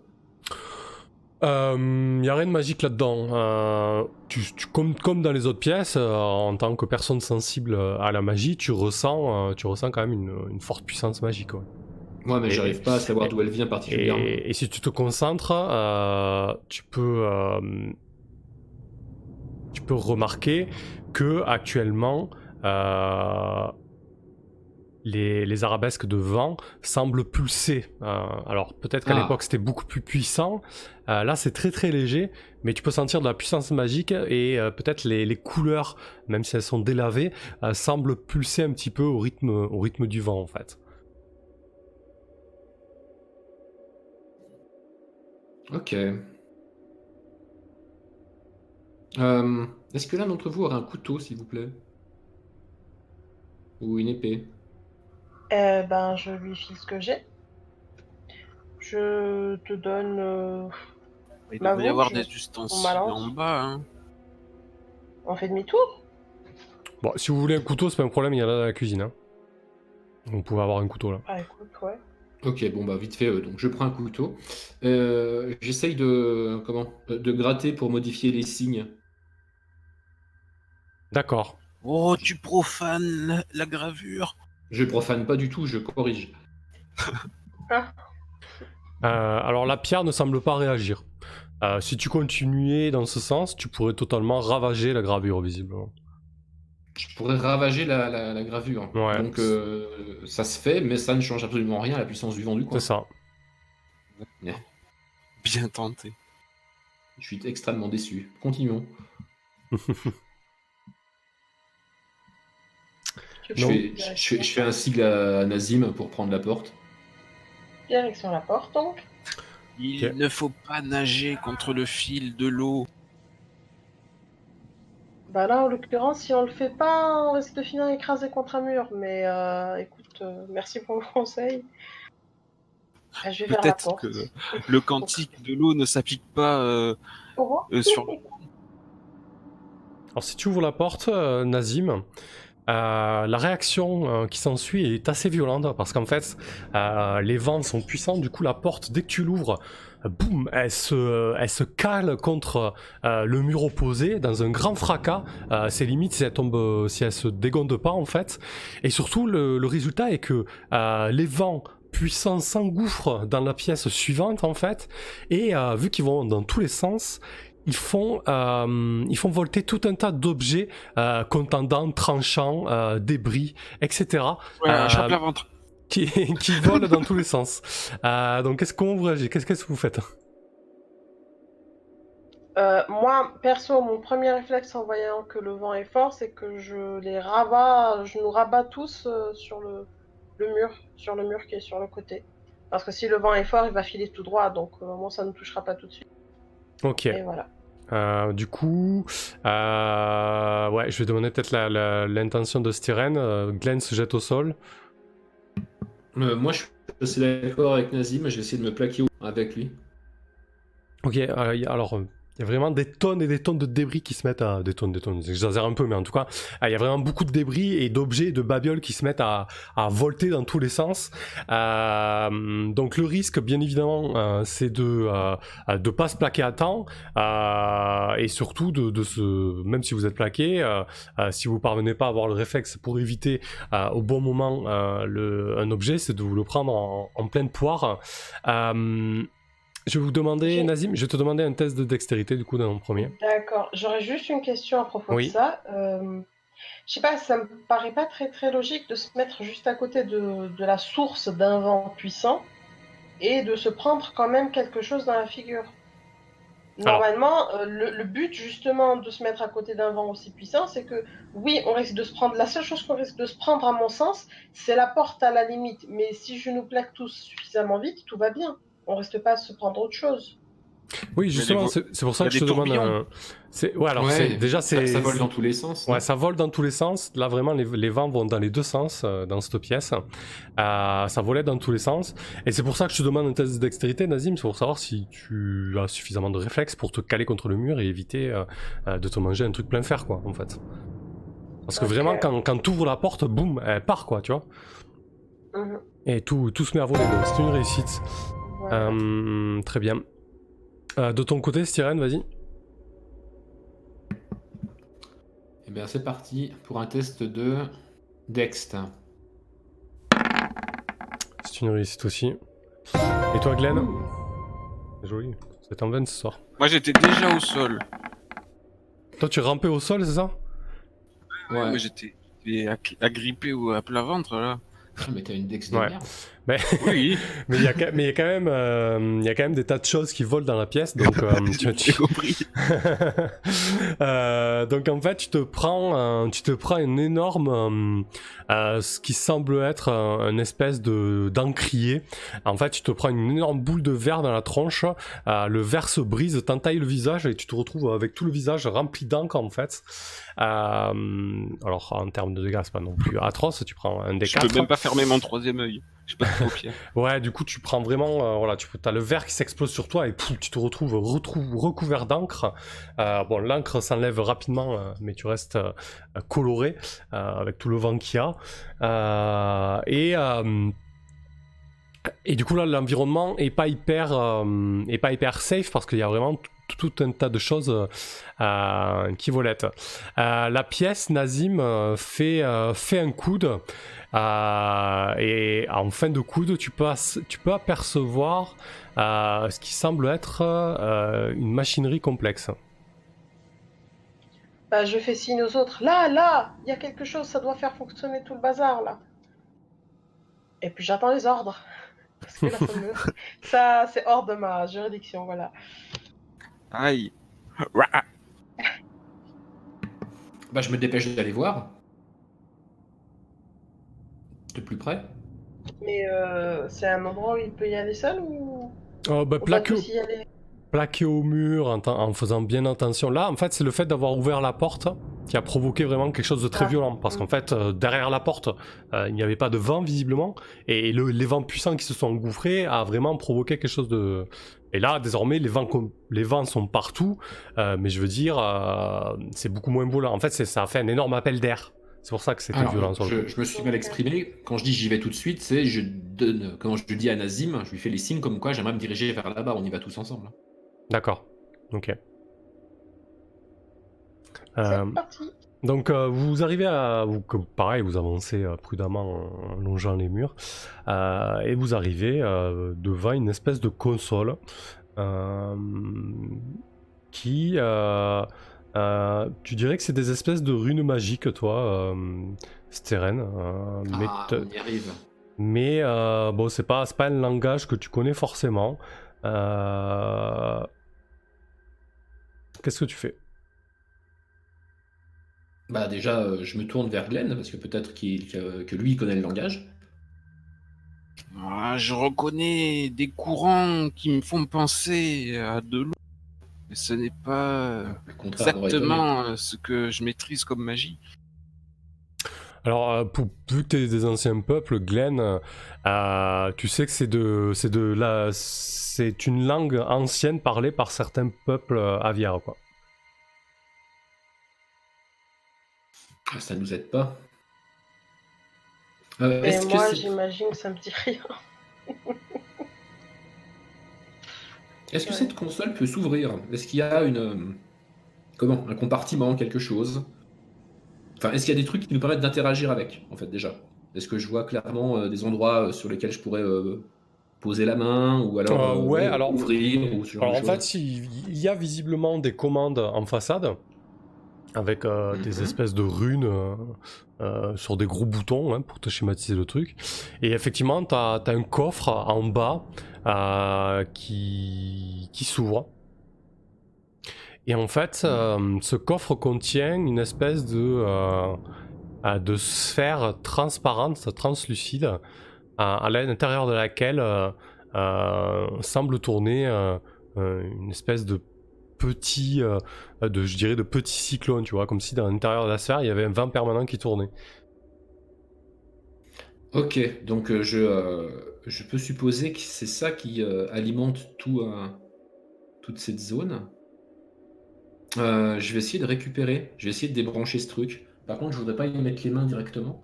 A: Il n'y a rien de magique là-dedans. Euh, tu, tu- comme, comme dans les autres pièces, euh, en tant que personne sensible à la magie, tu ressens, euh, tu ressens quand même une, une forte puissance magique. ouais.
C: Moi, mais
A: Et-
C: j'arrive pas à savoir d'où elle vient particulièrement.
A: Et, et si tu te concentres, euh, tu peux, euh, tu peux remarquer que actuellement, euh, les, les arabesques de vent semblent pulser. Euh, alors peut-être qu'à
C: Ah.
A: l'époque c'était beaucoup plus puissant. Euh, là c'est très très léger, mais tu peux sentir de la puissance magique et euh, peut-être les, les couleurs, même si elles sont délavées, semblent pulser un petit peu au rythme, au rythme du vent en fait.
C: Ok. Euh, Est-ce que l'un d'entre vous aurait un couteau, s'il vous plaît? Ou une épée?
D: Eh ben, je lui file ce que j'ai. Je te donne. euh,
B: Il
D: Bah
B: doit y avoir
D: je-
B: des ustensiles
D: on balance.
B: en bas. Hein.
D: On fait demi-tour?
A: Bon, si vous voulez un couteau, c'est pas un problème, il y en a dans la cuisine. Hein. Vous pouvez avoir un couteau là.
D: Ah, écoute, ouais.
C: Ok, bon bah vite fait, euh, donc je prends un couteau. Euh, J'essaye de comment euh, de gratter pour modifier les signes.
A: D'accord.
B: Oh, tu profanes la, gravure.
C: Je profane pas du tout, je corrige.
A: Euh, alors la pierre ne semble pas réagir. Euh, si tu continuais dans ce sens, tu pourrais totalement ravager la gravure visiblement.
C: Je pourrais ravager la, la- la gravure.
A: Ouais.
C: Donc euh, ça se fait, mais ça ne change absolument rien à la puissance du vent du coin.
A: C'est ça.
B: Bien tenté.
C: Je suis extrêmement déçu. Continuons. Je fais, je, fais, je fais un sigle à Nazim pour prendre la porte.
D: Direction la porte, donc.
B: Il ne faut pas nager contre le fil de l'eau.
D: Bah là, en l'occurrence, si on le fait pas, on risque de finir écrasé contre un mur. Mais euh, écoute, euh, merci pour le conseil. Ah, je vais vers la
B: Peut-être
D: porte.
B: que le cantique de l'eau ne s'applique pas euh, euh, sur.
A: Alors si tu ouvres la porte, euh, Nazim, euh, la réaction euh, qui s'ensuit est assez violente parce qu'en fait, euh, les vents sont puissants. Du coup, la porte, dès que tu l'ouvres, boum, elle se, elle cale contre le mur opposé dans un grand fracas. C'est limite si elle tombe, si elle se dégonde pas en fait. Et surtout, le, résultat est que les vents puissants s'engouffrent dans la pièce suivante en fait. Et vu qu'ils vont dans tous les sens, ils font, euh, ils font volter tout un tas d'objets euh, contendants, tranchants, euh, débris, etc.
B: Ouais,
A: Euh,
B: chape la ventre.
A: qui, qui volent dans tous les sens. Euh, donc qu'est-ce qu'on vous réagit? Qu'est-ce qu'est-ce que vous faites?
D: Euh, moi, perso, mon premier réflexe en voyant que le vent est fort, c'est que je les rabats, je nous rabats tous euh, sur le, le mur, sur le mur qui est sur le côté. Parce que si le vent est fort, il va filer tout droit, donc euh, moi ça ne touchera pas tout de suite.
A: Ok.
D: Et voilà.
A: Euh, du coup, euh, ouais, je vais demander peut-être l'intention de Styren. Euh, Glenn se jette au sol.
C: Euh, moi, je suis assez d'accord avec Nazim. Je vais essayer de me plaquer avec lui.
A: Ok, alors il y a vraiment des tonnes et des tonnes de débris qui se mettent à. Des tonnes, des tonnes, j'exagère un peu, mais en tout cas, euh, il y a vraiment beaucoup de débris et d'objets et de babioles qui se mettent à, volter dans tous les sens. Euh, donc le risque, bien évidemment, euh, c'est de euh, de pas se plaquer à temps euh, et surtout de, se. Même si vous êtes plaqué, euh, euh, si vous parvenez pas à avoir le réflexe pour éviter euh, au bon moment euh, un objet, c'est de vous le prendre en, pleine poire. Euh, je vais vous demander. Nazim, je vais te demander un test de dextérité du coup dans mon premier.
D: D'accord. J'aurais juste une question à propos
A: Oui.
D: de ça. Euh, je sais pas, ça me paraît pas très très logique de se mettre juste à côté de, de la source d'un vent puissant et de se prendre quand même quelque chose dans la figure. Normalement, euh, le, le but justement de se mettre à côté d'un vent aussi puissant, c'est que oui, on risque de se prendre. La seule chose qu'on risque de se prendre, à mon sens, c'est la porte à la limite. Mais si je nous plaque tous suffisamment vite, tout va bien. On risque pas à se prendre autre chose.
A: Oui, justement, c'est pour ça que je te demande c'est- Ouais, alors
C: Ouais,
A: c'est- déjà,
C: Ça,
A: c'est.
C: ça vole dans tous les sens.
A: Ouais, ça vole dans tous les sens. Là, vraiment, les, les vents vont dans les deux sens euh, dans cette pièce. Euh, ça volait dans tous les sens. Et c'est pour ça que je te demande un test de dextérité, Nazim, c'est pour savoir si tu as suffisamment de réflexes pour te caler contre le mur et éviter euh, euh, de te manger un truc plein fer, quoi, en fait. Parce que vraiment, quand, quand tu ouvres la porte, boum, elle part, quoi, tu vois.
D: Mhm.
A: Et tout, tout se met à voler, donc c'est une réussite.
D: Voilà.
A: Euh, très bien. Euh, de ton côté, Styrène, vas-y.
C: Eh bien, c'est parti pour un test de Dext.
A: C'est une réussite aussi. Et toi, Glenn Joli. C'est en veine ce soir.
B: Moi j'étais déjà au sol.
A: Toi, tu rampais au sol, c'est ça?
B: Moi j'étais agrippé ou à plat ventre là.
C: Ah, mais t'as une Dex de
A: Ouais.
C: merde.
B: Oui,
A: Mais il y, a quand- mais il y a quand même, euh, il y a quand même des tas de choses qui volent dans la pièce, donc euh, tu, tu-
B: compris.
A: Euh, donc en fait, tu te prends, un- tu te prends une énorme, ce qui semble être un, un espèce de d'encrier. En fait, tu te prends une énorme boule de verre dans la tronche. le verre se brise, t'entaille le visage et tu te retrouves avec tout le visage rempli d'encre en fait. Alors en termes de dégâts, c'est pas non plus atroce. Tu prends un des
B: Je peux même pas fermer mon troisième œil.
A: Ouais, du coup, tu prends vraiment, euh, voilà, tu as le verre qui s'explose sur toi et tu te retrouves recouvert d'encre. Euh, bon, l'encre s'enlève rapidement, euh, mais tu restes coloré avec tout le vent qu'il y a. Et du coup là, l'environnement est pas hyper, est pas hyper safe parce qu'il y a vraiment tout, un tas de choses euh, qui volettent. Euh, la pièce Nazim euh, fait, euh, fait un coude euh, et en fin de coude tu peux, as- tu peux apercevoir euh, ce qui semble être euh, une machinerie complexe.
D: Bah, je fais signe aux autres. Là, là, il y a quelque chose, ça doit faire fonctionner tout le bazar, là. Et puis j'attends les ordres. Parce que la fameuse- ça, c'est hors de ma juridiction, voilà.
B: Aïe.
C: Bah, je me dépêche d'aller voir. De plus près.
D: Mais euh, c'est un endroit où il peut y aller seul ou?
A: Oh, bah, plaqué,
D: aller
A: au mur en, faisant bien attention. Là, en fait, c'est le fait d'avoir ouvert la porte qui a provoqué vraiment quelque chose de très
D: Ah.
A: violent. Parce qu'en fait, euh, derrière la porte, euh, il n'y avait pas de vent visiblement. Et le- les vents puissants qui se sont engouffrés a vraiment provoqué quelque chose de. Et là, désormais, les vents, com- les vents sont partout. euh, mais je veux dire, euh, c'est beaucoup moins violent. En fait, ça a fait un énorme appel d'air. C'est pour ça que c'était violent sur le
C: je, je me suis mal exprimé. Quand je dis j'y vais tout de suite, c'est je donne. Quand je dis à Nazim, je lui fais les signes comme quoi j'aimerais me diriger vers là-bas. On y va tous ensemble.
A: D'accord. Ok.
D: C'est
A: Euh,
D: parti.
A: Donc euh, vous arrivez à, vous, pareil, vous avancez euh, prudemment en longeant les murs euh, et vous arrivez devant une espèce de console qui, tu dirais que c'est des espèces de runes magiques, toi, Steren, mais,
C: Ah, on y arrive.
A: mais bon, c'est pas, c'est pas un langage que tu connais forcément. Qu'est-ce que tu fais?
C: Bah déjà, euh, je me tourne vers Glenn parce que peut-être qu'il- que, que lui il connaît le langage.
B: Ah, je reconnais des courants qui me font penser à de l'eau. Mais ce n'est pas exactement euh, ce que je maîtrise comme magie.
A: Alors, euh, pour, vu que tu es des anciens peuples, Glenn, euh, tu sais que c'est de, c'est de la, c'est une langue ancienne parlée par certains peuples aviares, quoi.
C: Ah, Ça nous aide pas. Euh,
D: Et
C: Est-ce que
D: moi, j'imagine que ça me dit rien.
C: est-ce que
D: Ouais.
C: cette console peut s'ouvrir? Est-ce qu'il y a une euh, comment un compartiment, quelque chose? Enfin, est-ce qu'il y a des trucs qui nous permettent d'interagir avec, en fait, déjà? Est-ce que je vois clairement euh, des endroits euh, sur lesquels je pourrais euh, poser la main ou alors
A: Euh, ouais, alors-
C: ouvrir ou ce genre
A: Alors,
C: de
A: en fait, il y a visiblement des commandes en façade avec euh, des
C: Mhm.
A: espèces de runes euh, euh, sur des gros boutons hein, pour te schématiser le truc. Et effectivement, tu as, un coffre en bas qui, qui s'ouvre. Et en fait, euh, ce coffre contient une espèce de, de sphère transparente, translucide, à l'intérieur de laquelle semble tourner une espèce de petit, euh, je dirais de petit cyclone, tu vois, comme si dans l'intérieur de la sphère, il y avait un vent permanent qui tournait.
C: Ok, donc euh, je, euh, je peux supposer que c'est ça qui euh, alimente tout, toute cette zone. Je vais essayer de récupérer, je vais essayer de débrancher ce truc. Par contre, je voudrais pas y mettre les mains directement.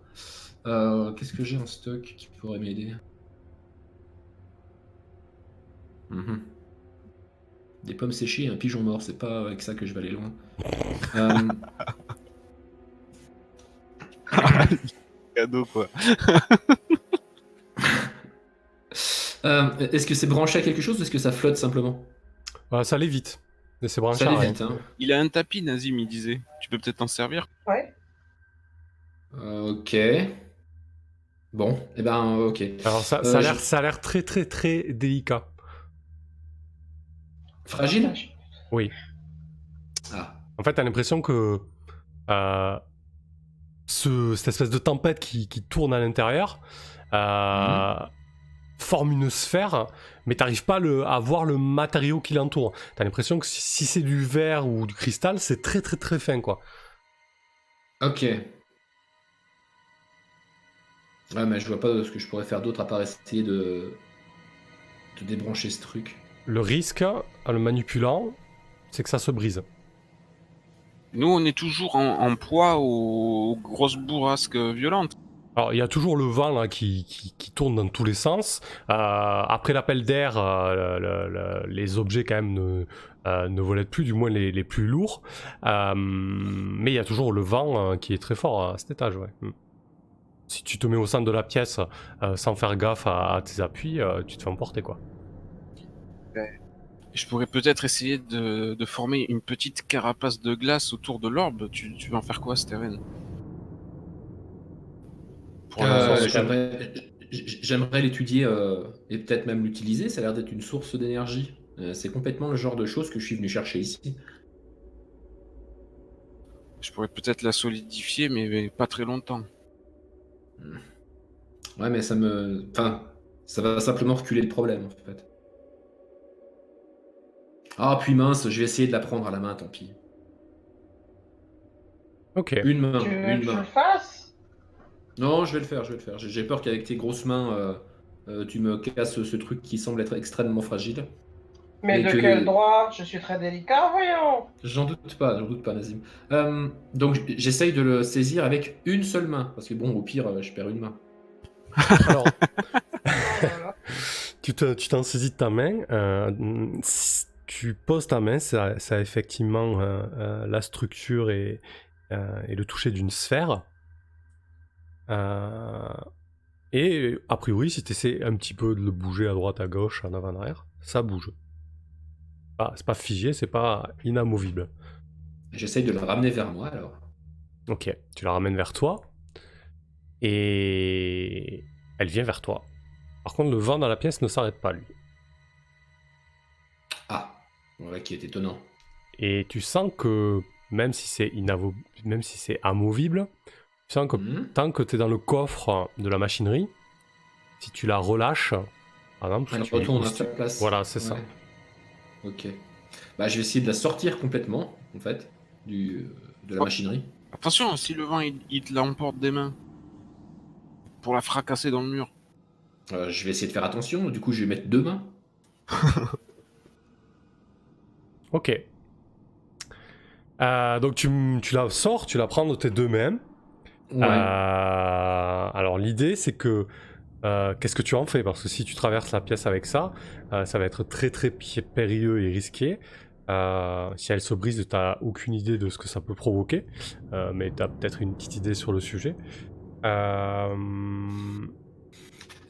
C: Qu'est-ce que j'ai en stock qui pourrait m'aider? Mhm. Des pommes séchées et un pigeon mort. C'est pas avec ça que je vais aller loin. Euh,
B: Cadeau quoi.
C: euh, Est-ce que c'est branché à quelque chose ou est-ce que ça flotte simplement
A: Euh, ça allait vite. Et c'est branché
C: Ça
A: à
C: allait
A: rien.
C: vite, hein.
B: Il a un tapis, Nazim, il disait. Tu peux peut-être t'en servir
D: Ouais.
C: Euh, ok. Bon, et ben ok.
A: Alors ça,
C: Euh,
A: ça a
C: je-
A: l'air ça a l'air très très très délicat.
C: Fragile?
A: Oui.
C: Ah.
A: En fait, t'as l'impression que euh, ce- cette espèce de tempête qui, qui tourne à l'intérieur euh, forme une sphère, mais t'arrives pas le- à voir le matériau qui l'entoure. T'as l'impression que si, si c'est du verre ou du cristal, c'est très très très fin, quoi.
C: Ok. Ouais, mais je vois pas ce que je pourrais faire d'autre à part essayer de... de débrancher ce truc.
A: Le risque, en le manipulant, c'est que ça se brise.
B: Nous, on est toujours en, en proie aux, aux grosses bourrasques violentes.
A: Alors, il y a toujours le vent là, qui, qui, qui tourne dans tous les sens. Euh, après l'appel d'air, euh, le- le- les objets quand même ne, euh, ne volaient plus, du moins les, les plus lourds. Euh, mais il y a toujours le vent qui est très fort à cet étage. Ouais. Mm. Si tu te mets au centre de la pièce sans faire gaffe à, à tes appuis, tu te fais emporter quoi.
B: Je pourrais peut-être essayer de, de former une petite carapace de glace autour de l'orbe. Tu, tu veux en faire quoi, Steven? Pour
C: Euh, J'aimerais l'étudier euh, et peut-être même l'utiliser. Ça a l'air d'être une source d'énergie. Euh, c'est complètement le genre de choses que je suis venu chercher ici.
B: Je pourrais peut-être la solidifier, mais, mais pas très longtemps.
C: Ouais, mais ça me. Enfin, ça va simplement reculer le problème en fait. Ah, puis mince, je vais essayer de la prendre à la main, tant pis.
A: Ok.
C: Une main,
D: Tu veux
C: une
D: que je le
C: main.
D: fasse?
C: Non, je vais le faire, je vais le faire. J'ai peur qu'avec tes grosses mains, euh, euh, tu me casses ce truc qui semble être extrêmement fragile.
D: Mais
C: Et
D: de
C: que-
D: quel droit Je suis très délicat, voyons.
C: J'en doute pas, j'en doute pas, Nazim. Euh, donc j'essaye de le saisir avec une seule main, parce que bon, au pire, je perds une main.
A: Alors, tu te- tu t'en saisis de ta main. euh, si tu poses ta main, ça, ça a effectivement euh, euh, la structure et, euh, et le toucher d'une sphère. Et a priori, si tu essaies un petit peu de le bouger à droite, à gauche, en avant, en arrière, ça bouge. Ah, c'est pas figé, c'est pas inamovible.
C: J'essaye de le ramener vers moi alors.
A: Ok, tu la ramènes vers toi. Et elle vient vers toi. Par contre, le vent dans la pièce ne s'arrête pas, lui.
C: Voilà qui est étonnant.
A: Et tu sens que même si c'est inavo... même si c'est amovible, tu sens que
C: Mhm.
A: tant que tu es dans le coffre de la machinerie, si tu la relâches, par exemple,
C: Elle
A: tu-
C: retourne à sa place.
A: Voilà, c'est ça.
C: Ok. Bah, je vais essayer de la sortir complètement, en fait, du, de la
B: Oh.
C: machinerie.
B: Attention, si le vent il, il te l'emporte des mains. Pour la fracasser dans le mur.
C: Euh, je vais essayer de faire attention, du coup, je vais mettre deux mains.
A: Ok. Euh, donc tu, tu la sors, tu la prends de tes deux mains.
C: Ouais.
A: Euh, alors l'idée c'est que euh, qu'est-ce que tu en fais? Parce que si tu traverses la pièce avec ça, ça va être très très périlleux et risqué. Si elle se brise, tu n'as aucune idée de ce que ça peut provoquer, mais tu as peut-être une petite idée sur le sujet.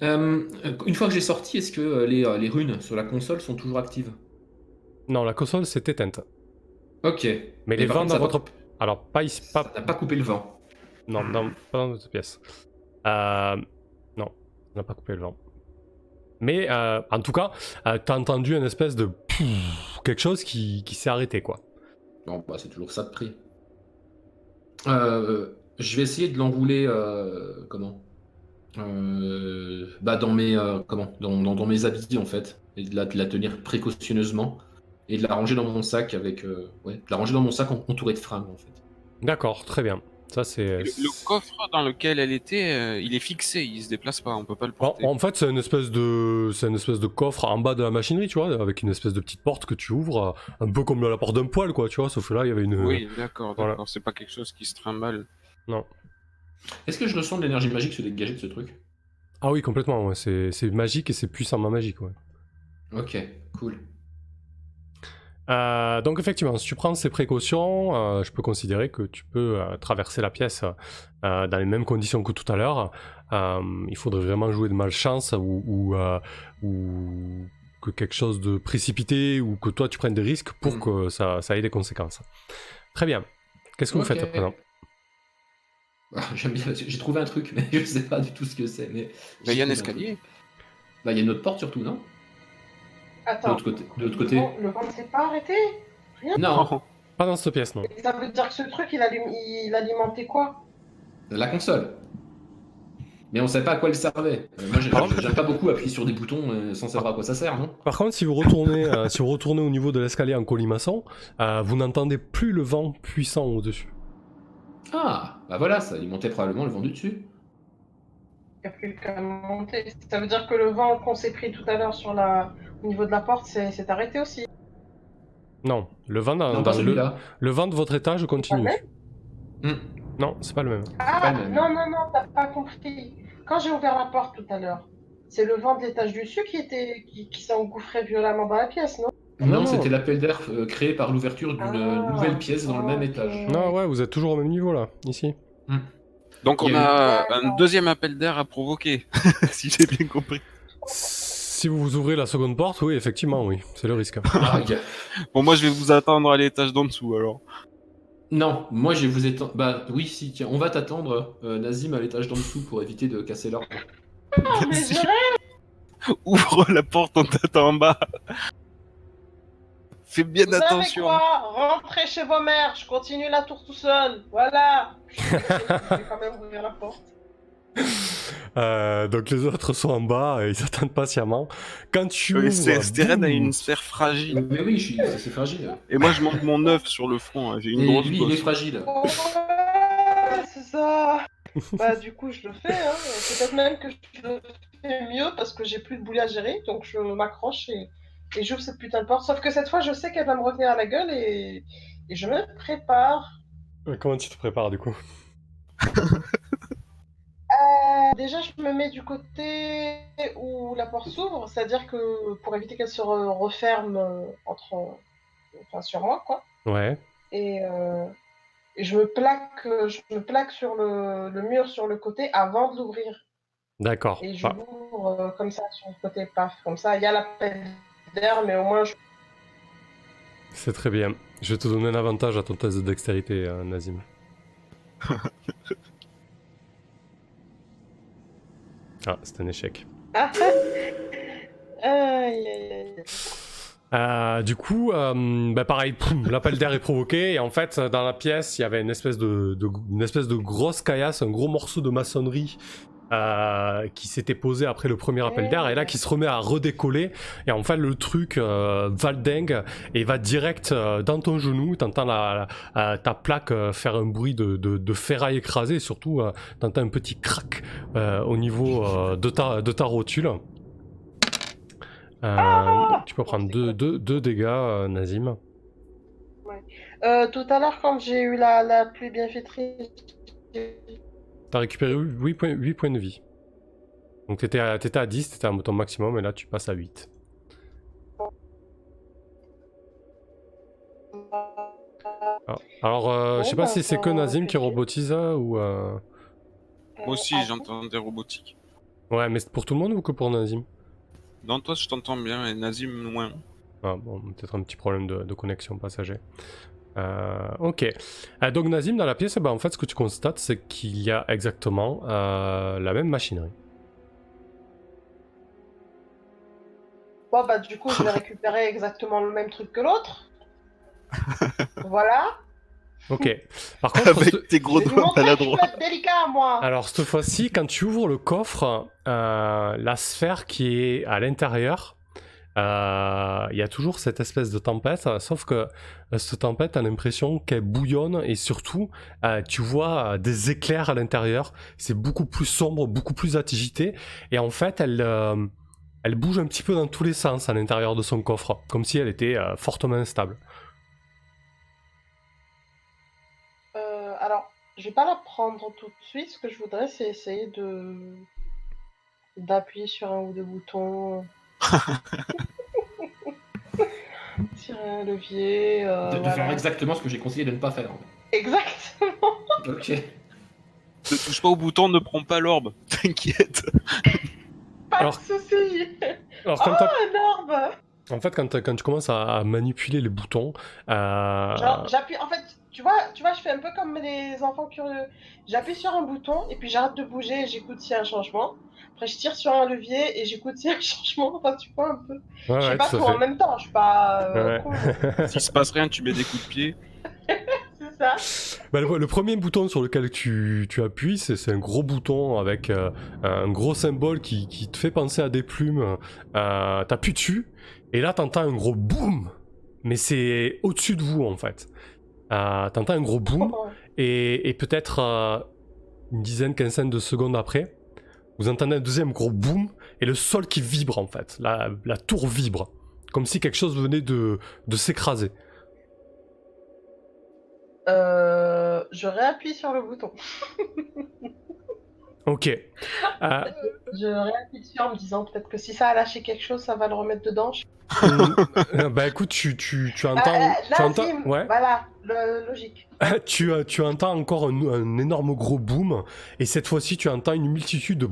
C: Une fois que j'ai sorti, est-ce que les, les runes sur la console sont toujours actives?
A: Non, la console s'est éteinte.
C: Ok.
A: Mais
C: Et
A: les
C: par
A: vents dans
C: ça
A: votre... Alors pas ici, pas,
C: Ça n'a pas coupé le vent.
A: Non, dans, pas dans notre pièce. Euh, non, on n'a pas coupé le vent. Mais euh, en tout cas, euh, t'as entendu une espèce de quelque chose qui, qui s'est arrêté, quoi.
C: Bon, bah, c'est toujours ça de prix. Euh, je vais essayer de l'enrouler. euh, comment? Euh, Bah, dans mes, comment? Dans, dans- dans mes habits, en fait. Et de la, de la tenir précautionneusement. Et de la ranger dans mon sac avec. euh, ouais, de la ranger dans mon sac en- entouré de fringues, en fait.
A: D'accord, très bien. Ça, c'est.
B: Le, le coffre dans lequel elle était, euh, il est fixé, il se déplace pas, on peut pas le
A: En,
B: porter.
A: en fait, c'est une espèce de, c'est une espèce de coffre en bas de la machinerie, tu vois, avec une espèce de petite porte que tu ouvres, euh, un peu comme la porte d'un poêle, quoi, tu vois. Sauf que là, il y avait une.
B: Oui, d'accord,
A: voilà.
B: d'accord. C'est pas quelque chose qui se trimballe.
A: Non.
C: Est-ce que je ressens de l'énergie magique se dégager de ce truc?
A: Ah oui, complètement. Ouais. C'est, c'est magique et c'est puissamment magique, ouais.
C: Ok, cool.
A: Euh, donc effectivement, si tu prends ces précautions, euh, je peux considérer que tu peux euh, traverser la pièce euh, dans les mêmes conditions que tout à l'heure. Euh, il faudrait vraiment jouer de malchance ou, ou, euh, ou que quelque chose de précipité ou que toi tu prennes des risques pour
C: Mm.
A: que ça, ça ait des conséquences. Très bien. Qu'est-ce que vous faites à présent
C: Ah, J'aime bien, j'ai trouvé un truc, mais je sais pas du tout ce que c'est. Mais
B: Bah, il y a un escalier.
C: Bah, il y a une autre porte surtout, non? De
D: Attends.
C: l'autre côté. De l'autre côté.
D: Le vent- ne s'est pas arrêté?
C: Non,
A: Pas dans cette pièce, non.
D: Et Ça veut dire que ce truc, il, allume- il alimentait quoi?
C: La console. Mais on sait pas à quoi elle servait. Euh, moi, j'aime pas beaucoup appuyer sur des boutons euh, sans savoir à quoi ça sert, non
A: Par contre, si vous retournez, euh, si vous retournez au niveau de l'escalier en colimaçon, euh, vous n'entendez plus le vent puissant au-dessus.
C: Ah, bah voilà, ça alimentait probablement le vent du dessus.
D: Il n'y a plus qu'à monter. Ça veut dire que le vent qu'on s'est pris tout à l'heure sur la... au niveau de la porte s'est arrêté aussi.
A: Non, le vent, dans,
C: non,
A: dans le, vent de votre étage continue.
C: Hmm.
A: Non, c'est pas le même.
D: Ah,
C: pas le même.
D: non, non, non, t'as pas compris. Quand j'ai ouvert la porte tout à l'heure, c'est le vent de l'étage du dessus qui, était... qui, qui s'est engouffré violemment dans la pièce, non?
C: Non,
A: Non.
C: c'était l'appel d'air euh, créé par l'ouverture d'une
D: Ah,
C: nouvelle pièce dans le même étage.
A: Non, ouais, vous êtes toujours au même niveau là, ici.
B: Donc on
C: a
B: un deuxième appel d'air à provoquer, si j'ai bien compris.
A: Si vous vous ouvrez la seconde porte, oui, effectivement, oui, c'est le risque.
C: Ah.
B: Bon, moi je vais vous attendre à l'étage d'en dessous alors.
C: Non, moi je vais vous étendre. Bah oui, si, tiens, on va t'attendre, euh, Nazim, à l'étage d'en dessous pour éviter de casser l'ordre.
D: Oh, mais je rêve
B: Ouvre la porte, on t'attend en bas. Fais bien
D: Vous savez
B: attention.
D: quoi? Rentrez chez vos mères, je continue la tour tout seul. Voilà Je vais quand même ouvrir la porte.
A: Euh, donc les autres sont en bas et ils attendent patiemment. Quand tu
B: Oui,
A: ouvres,
B: c'est- Stéren a une sphère fragile.
C: Mais oui, je suis... c'est fragile.
B: Et moi je manque mon œuf sur le front. hein. J'ai une
C: Et
B: grosse
C: lui, il est
B: bosse.
C: fragile.
D: Ouais, c'est ça. bah du coup je le fais. Hein. Peut-être même que je le fais mieux parce que j'ai plus de boulet à gérer, donc je m'accroche et, et j'ouvre cette putain de porte. Sauf que cette fois je sais qu'elle va me revenir à la gueule et, et je me prépare.
A: Euh, Comment tu te prépares du coup?
D: Euh, déjà je me mets du côté où la porte s'ouvre, c'est-à-dire que pour éviter qu'elle se re- referme euh, entre, enfin sur moi quoi.
A: Ouais.
D: et, euh, et je me plaque, euh, je me plaque sur le, le mur sur le côté avant de l'ouvrir.
A: D'accord.
D: Et je
A: Bah,
D: l'ouvre euh, comme ça sur le côté, paf, comme ça. Il y a la peine d'air, mais au moins je...
A: c'est très bien. Je vais te donner un avantage à ton test de dextérité, euh, Nazim. Ah, c'est un échec.
D: Ah, aïe, aïe, aïe.
A: Euh, du coup, euh, bah pareil, l'appel d'air est provoqué et en fait, dans la pièce, il y avait une espèce de, de- une espèce de grosse caillasse, un gros morceau de maçonnerie euh, qui s'était posé après le premier appel d'air et là qui se remet à redécoller et en fait le truc euh, va le dingue et va direct euh, dans ton genou. T'entends la, la- euh, ta plaque faire un bruit de, de, de ferraille écrasée et surtout t'entends un petit crack au niveau de ta de ta rotule. Euh, tu peux prendre deux, deux, deux dégâts, Nazim.
D: Tout à l'heure, quand j'ai eu la, la pluie bienfaitrice,
A: T'as récupéré 8 points, 8 points de vie. Donc t'étais à, t'étais à 10, t'étais à ton maximum, et là tu passes à 8. Ah, Alors, euh, je sais pas
D: bah,
A: si c'est que Nazim qui robotise ou... euh,
B: Moi aussi j'entends des robotiques.
A: Ouais, mais c'est pour tout le monde ou que pour Nazim?
B: Non, toi je t'entends bien, et Nazim moins.
A: Ah, bon, peut-être un petit problème de, de connexion passager. Euh, ok. Euh, donc Nazim, dans la pièce, bah, en fait, ce que tu constates, c'est qu'il y a exactement euh, la même machinerie.
D: Bon, bah, du coup, je vais récupérer exactement le même truc que l'autre. voilà.
A: Ok. Par contre, ce-
B: Avec tes gros doigts maladroits.
D: délicat, moi.
A: Alors cette fois-ci, quand tu ouvres le coffre, euh, la sphère qui est à l'intérieur, euh, il y a toujours cette espèce de tempête, sauf que euh, cette tempête a l'impression qu'elle bouillonne et surtout, euh, tu vois euh, des éclairs à l'intérieur. C'est beaucoup plus sombre, beaucoup plus agité, et en fait, elle, euh, elle bouge un petit peu dans tous les sens à l'intérieur de son coffre, comme si elle était euh, fortement instable.
D: Euh, alors, je vais pas la prendre tout de suite. Ce que je voudrais, c'est essayer de d'appuyer sur un ou deux boutons. Tirer un levier. euh,
C: De, de
D: voilà.
C: faire exactement ce que j'ai conseillé de ne pas faire.
D: Exactement.
C: Ok.
B: Ne touche pas au bouton, ne prends pas l'orbe. T'inquiète.
D: Pas
A: Alors-
D: de soucis.
A: Alors, quand t'as-
D: Un orbe.
A: en fait, quand, tu commences à, à manipuler les boutons, euh,
D: Genre, j'appuie. En fait, tu vois, tu vois, je fais un peu comme les enfants curieux. J'appuie sur un bouton et puis j'arrête de bouger et j'écoute s'il y a un changement. Après, je tire sur un levier et j'écoute s'il y a un changement. Enfin, tu vois un peu.
A: ouais,
D: je
A: ouais,
D: pas
A: tout
D: en même temps. Je suis pas. euh,
A: Ouais.
B: S'il se passe rien, tu mets des coups de pied.
D: c'est ça.
A: Bah, le, le premier bouton sur lequel tu, tu appuies, c'est c'est un gros bouton avec euh, un gros symbole qui, qui te fait penser à des plumes. Euh, T'appuies dessus, et là t'entends un gros boom, mais c'est au-dessus de vous en fait. Euh, t'entends un gros boom, et, et peut-être euh, une dizaine, quinzaine de secondes après, vous entendez un deuxième gros boom, et le sol qui vibre en fait. La, tour vibre, comme si quelque chose venait de, de s'écraser.
D: Euh, je réappuie sur le bouton.
A: Ok. Euh,
D: Je réappuie dessus en me disant peut-être que si ça a lâché quelque chose, ça va le remettre dedans. Je-
A: Euh, bah écoute, tu, tu, tu
D: Ah,
A: entends,
D: euh,
A: tu entends, ouais,
D: Voilà, le, logique.
A: tu, euh, tu entends encore un, un énorme gros boom, et cette fois-ci tu entends une multitude de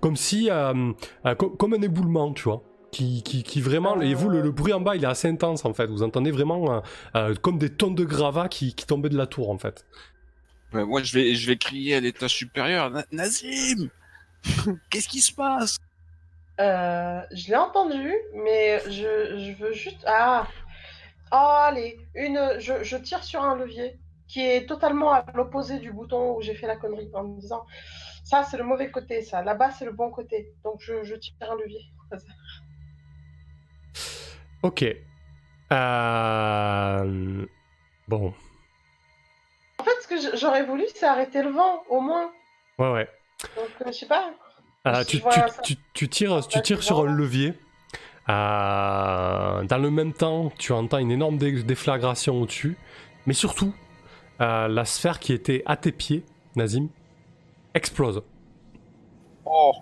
A: comme si, euh, euh, co- comme un éboulement, tu vois, qui, qui, qui vraiment, et vous le, le bruit en bas il est assez intense en fait, vous entendez vraiment euh, euh, comme des tonnes de gravats qui, qui tombaient de la tour en fait.
B: Ouais, moi, je vais, je vais crier à l'étage supérieur. Na- Nazim Qu'est-ce qui se passe?
D: Euh, je l'ai entendu, mais je, je veux juste. Ah Oh, allez, une... je, je tire sur un levier qui est totalement à l'opposé du bouton où j'ai fait la connerie en me disant ça c'est le mauvais côté, ça là-bas c'est le bon côté. Donc je, je tire un levier.
A: Ok. Euh... Bon,
D: que j'aurais voulu, c'est arrêter le vent, au moins.
A: ouais ouais.
D: Donc, euh, je sais pas.
A: Euh,
D: Si
A: tu, tires, tu tires sur un levier. Euh, dans le même temps, tu entends une énorme dé- déflagration au-dessus. Mais surtout, euh, la sphère qui était à tes pieds, Nazim, explose.
B: Oh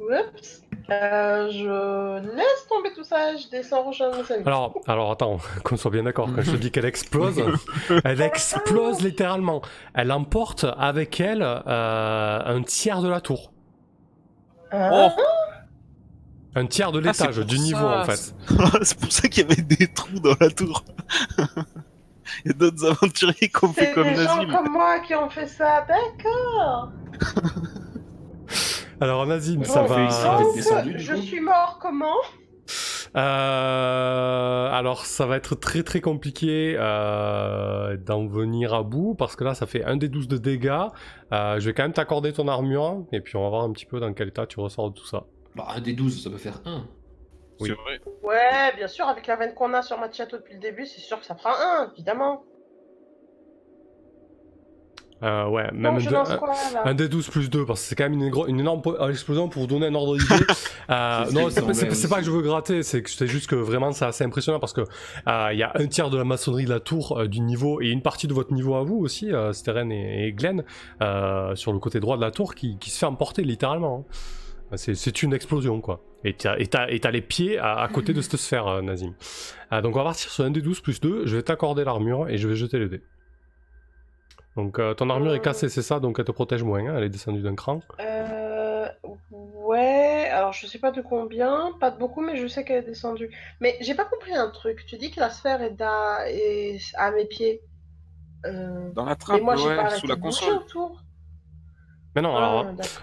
D: Oups. Euh, je laisse tomber tout ça, je descends rejoindre mes amis.
A: Alors, alors attends, qu'on soit bien d'accord. Quand je te dis qu'elle explose, elle explose littéralement. Elle emporte avec elle euh, un tiers de la tour.
D: Hein
B: Oh
A: Un tiers de
B: Ah, c'est
A: l'étage, du niveau
B: ça,
A: en fait.
B: C'est pour ça qu'il y avait des trous dans la tour. Il y a d'autres aventuriers qui ont fait
D: C'est
B: comme
D: des gens
B: Nazim.
D: comme moi qui ont fait ça, d'accord.
A: Alors Nazim, ça va.
D: Donc,
C: du
D: je suis mort comment?
A: Euh, alors ça va être très très compliqué euh, d'en venir à bout parce que là ça fait un des 12 de dégâts. Euh, je vais quand même t'accorder ton armure et puis on va voir un petit peu dans quel état tu ressors de tout ça.
C: Bah, un des 12, ça peut faire 1.
A: Oui.
B: C'est vrai.
D: Ouais, bien sûr, avec la veine qu'on a sur Machiato depuis le début, c'est sûr que ça fera un, évidemment.
A: Euh, ouais, même un,
D: je
A: de-
D: lance
A: un-
D: quoi là
A: un des 12 plus 2 parce que c'est quand même une, une énorme euh, explosion pour vous donner un ordre d'idée. Euh, non, c'est pas, que je veux gratter, c'est que c'est juste que vraiment c'est assez impressionnant parce que euh, il y a un tiers de la maçonnerie de la tour euh, du niveau et une partie de votre niveau à vous aussi, euh, Steren et, et Glenn, euh, sur le côté droit de la tour qui, qui se fait emporter littéralement. hein. C'est, une explosion quoi. Et t'as, les pieds à, à côté de cette sphère, euh, Nazim. Euh, donc on va partir sur un des 12 plus 2, je vais t'accorder l'armure et je vais jeter le dé. Donc euh, ton armure est cassée, c'est ça, donc elle te protège moins, hein, elle est descendue d'un cran.
D: Euh, ouais, alors je sais pas de combien, pas de beaucoup, mais je sais qu'elle est descendue. Mais j'ai pas compris un truc. Tu dis que la sphère est, à, est à mes pieds. Euh,
B: Dans la
D: mais
B: trappe,
D: moi j'ai
B: ouais,
D: pas
B: sous la console.
D: autour.
A: Mais non,
D: Ah,
A: alors,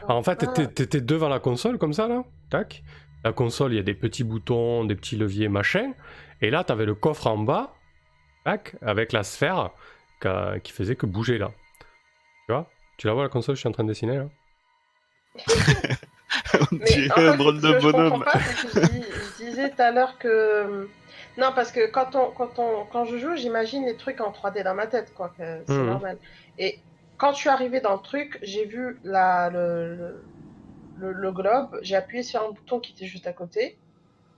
A: alors, en fait,
D: Ah.
A: t'étais devant la console comme ça, là, tac. La console, il y a des petits boutons, des petits leviers, machin. Et là, t'avais le coffre en bas, tac, avec la sphère qui faisait que bouger là. Tu vois? Tu la vois la console, je suis en train de dessiner là?
B: On
D: Mais
B: dirait
D: en fait,
B: un drôle
D: ce
B: de
D: je
B: bonhomme.
D: pas, c'est que je, dis- je disais tout à l'heure que. Non, parce que quand, on, quand, on, quand je joue, j'imagine les trucs en 3D dans ma tête, quoi. C'est
A: Mhm.
D: normal. Et quand je suis arrivé dans le truc, j'ai vu la, le, le, le- le globe, j'ai appuyé sur un bouton qui était juste à côté.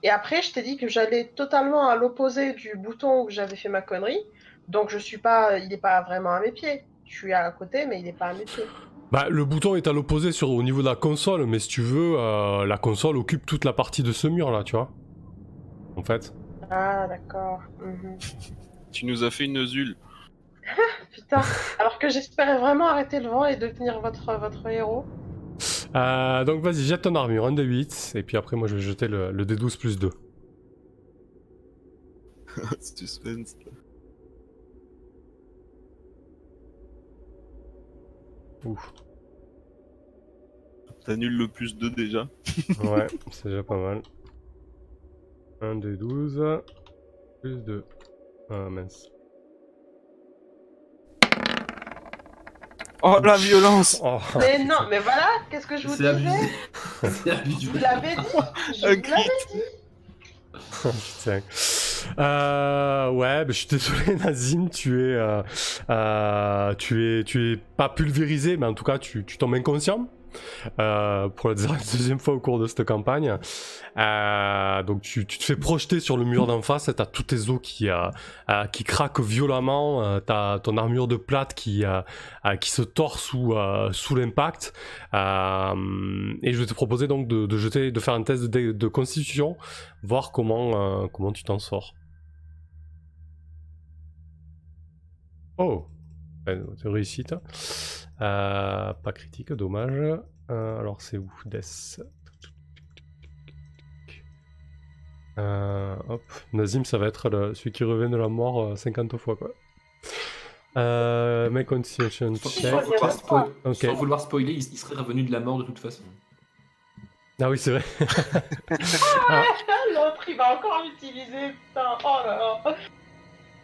D: Et après, je t'ai dit que j'allais totalement à l'opposé du bouton où j'avais fait ma connerie. Donc, je suis pas, il n'est pas vraiment à mes pieds. Je suis à côté, mais il n'est pas à mes pieds.
A: Bah, le bouton est à l'opposé sur au niveau de la console, mais si tu veux, euh, la console occupe toute la partie de ce mur là, tu vois en fait.
D: Ah, d'accord. Mhm.
B: Tu nous as fait une zule.
D: Putain, alors que j'espérais vraiment arrêter le vent et devenir votre, votre héros.
A: Euh, donc vas-y, jette ton armure, un de 8, et puis après moi je vais jeter le, le D12 plus 2.
B: Suspense.
A: Ouf.
B: T'annules le plus 2 déjà.
A: Ouais, c'est déjà pas mal. 1 D 12 plus 2. Ah mince.
B: Oh la violence
A: Oh,
D: Mais non, mais voilà, qu'est-ce que je vous disais
C: abusé. C'est abusé.
D: Vous l'avez dit Je
B: Un
D: vous l'avais dit
A: putain. Euh, ouais, je suis désolé Nazim, tu es, euh, euh, tu es, tu es pas pulvérisé, mais en tout cas tu, tu tombes inconscient. euh, pour la deuxième fois au cours de cette campagne. Euh, donc tu, tu te fais projeter sur le mur d'en face, t'as tous tes os qui, euh, euh, qui craquent violemment, euh, t'as ton armure de plate qui, euh, qui se tord sous, sous l'impact. Et je vais te proposer donc de, de jeter, de faire un test de, de constitution, voir comment, comment tu t'en sors. Oh, c'est réussite. Euh, pas critique, dommage. Euh, alors c'est où? Death. Euh, hop, Nazim, ça va être le- celui qui revient de la mort euh, 50 fois quoi. Euh, make constitution
C: Sans,
A: check.
C: sans vouloir sans spoiler, il, il serait revenu de la mort de toute façon.
A: Ah oui, c'est vrai.
D: Ah, L'autre, il va encore l'utiliser, putain. Oh là là.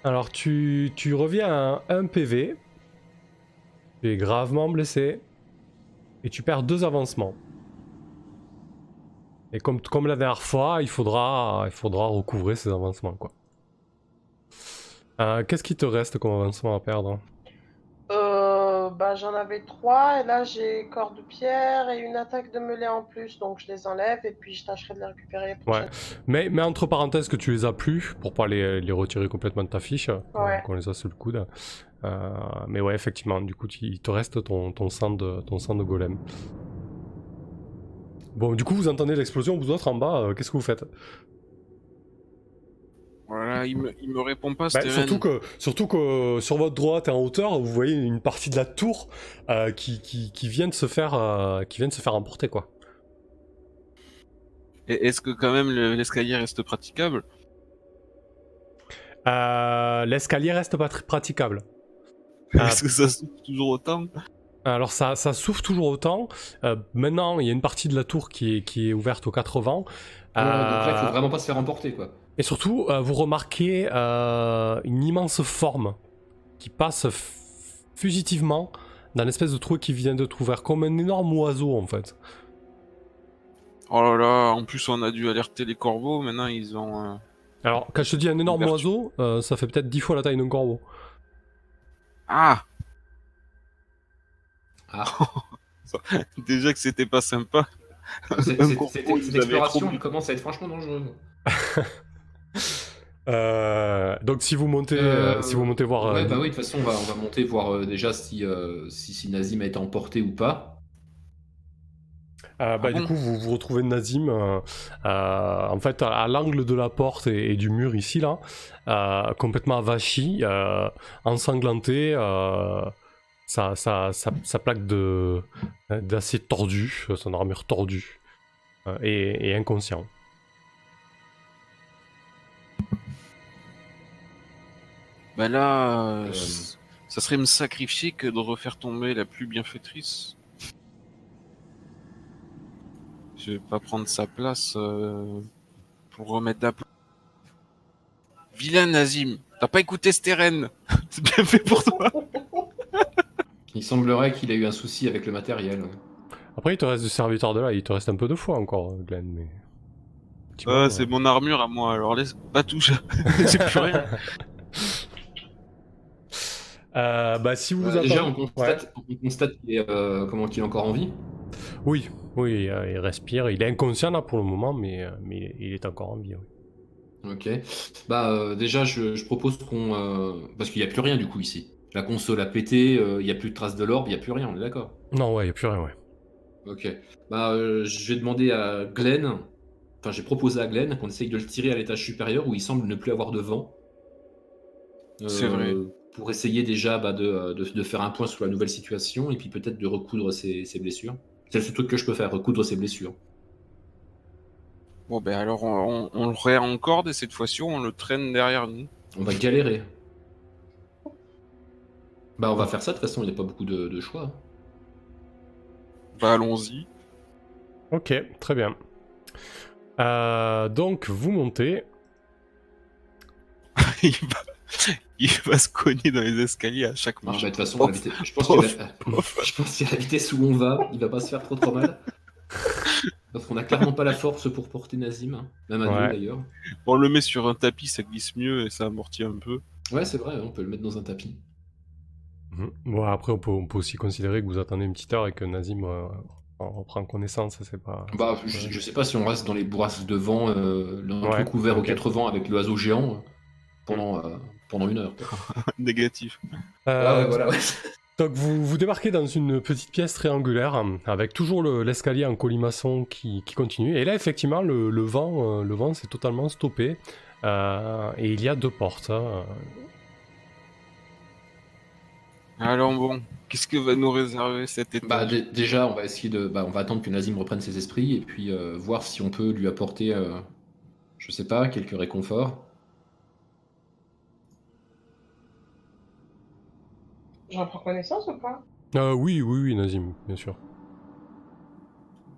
A: Alors tu, tu reviens à 1 PV. Tu es gravement blessé. Et tu perds deux avancements. Et comme, comme la dernière fois, il faudra, il faudra recouvrer ces avancements. quoi. Euh, Qu'est-ce qui te reste comme avancement à perdre?
D: Bah, j'en avais trois, et là j'ai corps de pierre et une attaque de mêlée en plus, donc je les enlève et puis je tâcherai de les récupérer. prochaine
A: mais, mais entre parenthèses que tu les as plus, pour pas les, les retirer complètement de ta fiche, euh,
D: Ouais.
A: qu'on les a sous le coude. Euh, mais ouais, effectivement, du coup, il te reste ton, ton, sang de, ton sang de golem. Bon, du coup, vous entendez l'explosion, vous autres en bas, euh, qu'est-ce que vous faites?
B: Voilà, il me, il me répond pas,
A: Bah, surtout, que, surtout que euh, sur votre droite et en hauteur, vous voyez une partie de la tour euh, qui, qui, qui vient de se faire, euh, qui vient de se faire emporter, quoi.
B: Est-ce que quand même le- l'escalier reste praticable?
A: Euh, L'escalier reste pas très praticable.
B: Est-ce que ça souffle toujours autant?
A: Alors ça, ça souffle toujours autant. Euh, maintenant, il y a une partie de la tour qui est, qui est ouverte aux quatre vents.
C: Donc là, il faut vraiment pas se faire emporter, quoi.
A: Et surtout, euh, vous remarquez euh, une immense forme qui passe fugitivement dans l'espèce de trou qui vient de trouver, comme un énorme oiseau en fait.
B: Oh là là, en plus on a dû alerter les corbeaux, maintenant ils ont... euh,
A: Alors, quand je te dis un énorme
B: Ouverture.
A: oiseau, euh, ça fait peut-être dix fois la taille d'un corbeau.
B: Ah
C: Ah.
B: Déjà que c'était pas sympa.
C: Cette cette exploration
B: trop-
C: elle commence à être franchement dangereuse.
A: Euh, donc si vous montez,
C: Euh,
A: euh, si vous montez voir,
C: Ouais,
A: euh,
C: bah oui, de toute façon, on va, on va monter voir euh, déjà si, euh, si, si Nazim a été emporté ou pas.
A: Euh, bah,
B: Ah
A: du coup, vous, vous retrouvez Nazim euh, euh, en fait à, à l'angle de la porte et, et du mur ici là, euh, complètement avachi, euh, ensanglanté, euh, sa, sa, sa, sa plaque de d'acier tordu, son armure tordue euh, et, et inconscient.
B: Bah là, euh,
C: Euh.
B: ça serait me sacrifier que de refaire tomber la plus bienfaitrice. Je vais pas prendre sa place euh, pour remettre place. Vilain Nazim, t'as pas écouté Steren? C'est bien fait pour toi
C: Il semblerait qu'il a eu un souci avec le matériel.
A: Après, il te reste du serviteur de là, il te reste un peu de foi encore, Glenn, mais.
B: Ah, c'est mon armure à moi, alors laisse pas toucher. J'ai plus rien.
A: Euh, bah, si vous
C: Euh,
A: attendez-
C: déjà, on constate, on constate qu'il est, euh, comment, qu'il est encore en vie.
A: Oui, oui, euh, il respire. Il est inconscient là pour le moment, mais, euh, mais il est encore en vie. oui.
C: Ok. Bah, euh, déjà, je, je propose qu'on. euh, parce qu'il n'y a plus rien du coup ici. La console a pété, euh, il n'y a plus de traces de l'orbe, il n'y a plus rien, on est d'accord?
A: Non, ouais, il n'y a plus rien, ouais.
C: Ok. Bah, euh, je vais demander à Glenn enfin, j'ai proposé à Glenn qu'on essaye de le tirer à l'étage supérieur où il semble ne plus avoir de vent. Euh,
B: C'est vrai.
C: Pour essayer déjà bah, de, de- de faire un point sur la nouvelle situation et puis peut-être de recoudre ses, ses blessures. C'est le seul truc que je peux faire, recoudre ses blessures.
B: Bon, ben alors on, on, on le réencorde et cette fois-ci on le traîne derrière nous.
C: On va galérer. Bah on va faire ça, de toute façon il n'y a pas beaucoup de, de choix.
B: Bah allons-y.
A: Ok, très bien. Euh, donc vous montez.
B: il, va... il va se cogner dans les escaliers à chaque marche.
C: de toute façon, la je pense que la- qu'à la vitesse où on va, il va pas se faire trop trop mal. Parce qu'on a clairement pas la force pour porter Nazim, hein. même à
A: Ouais.
C: nous d'ailleurs.
B: On le met sur un tapis, ça glisse mieux et ça amortit un peu.
C: Ouais, c'est vrai, on peut le mettre dans un tapis.
A: Mhm. Bon, après, on peut, on peut aussi considérer que vous attendez une petite heure et que Nazim euh, en reprend connaissance. C'est pas.
C: Bah, je, je sais pas si on reste dans les bourrasques de vent, euh, le
A: Ouais,
C: truc couvert aux quatre vents avec l'oiseau géant euh, pendant, euh, pendant une heure.
B: Négatif.
A: Euh,
C: Ouais, ouais, voilà, ouais.
A: Donc vous, vous débarquez dans une petite pièce triangulaire avec toujours le- l'escalier en colimaçon qui, qui continue. Et là, effectivement, le, le vent, euh, le vent s'est totalement stoppé. Euh, et il y a deux portes. hein.
B: Alors bon, qu'est-ce que va nous réserver cet état
C: Bah, dé- déjà, on va essayer de, bah, on va attendre que Nazim reprenne ses esprits et puis euh, voir si on peut lui apporter, euh, je sais pas, quelques réconforts.
D: J'en prends connaissance ou pas?
A: Euh, oui, oui, oui, Nazim, bien sûr.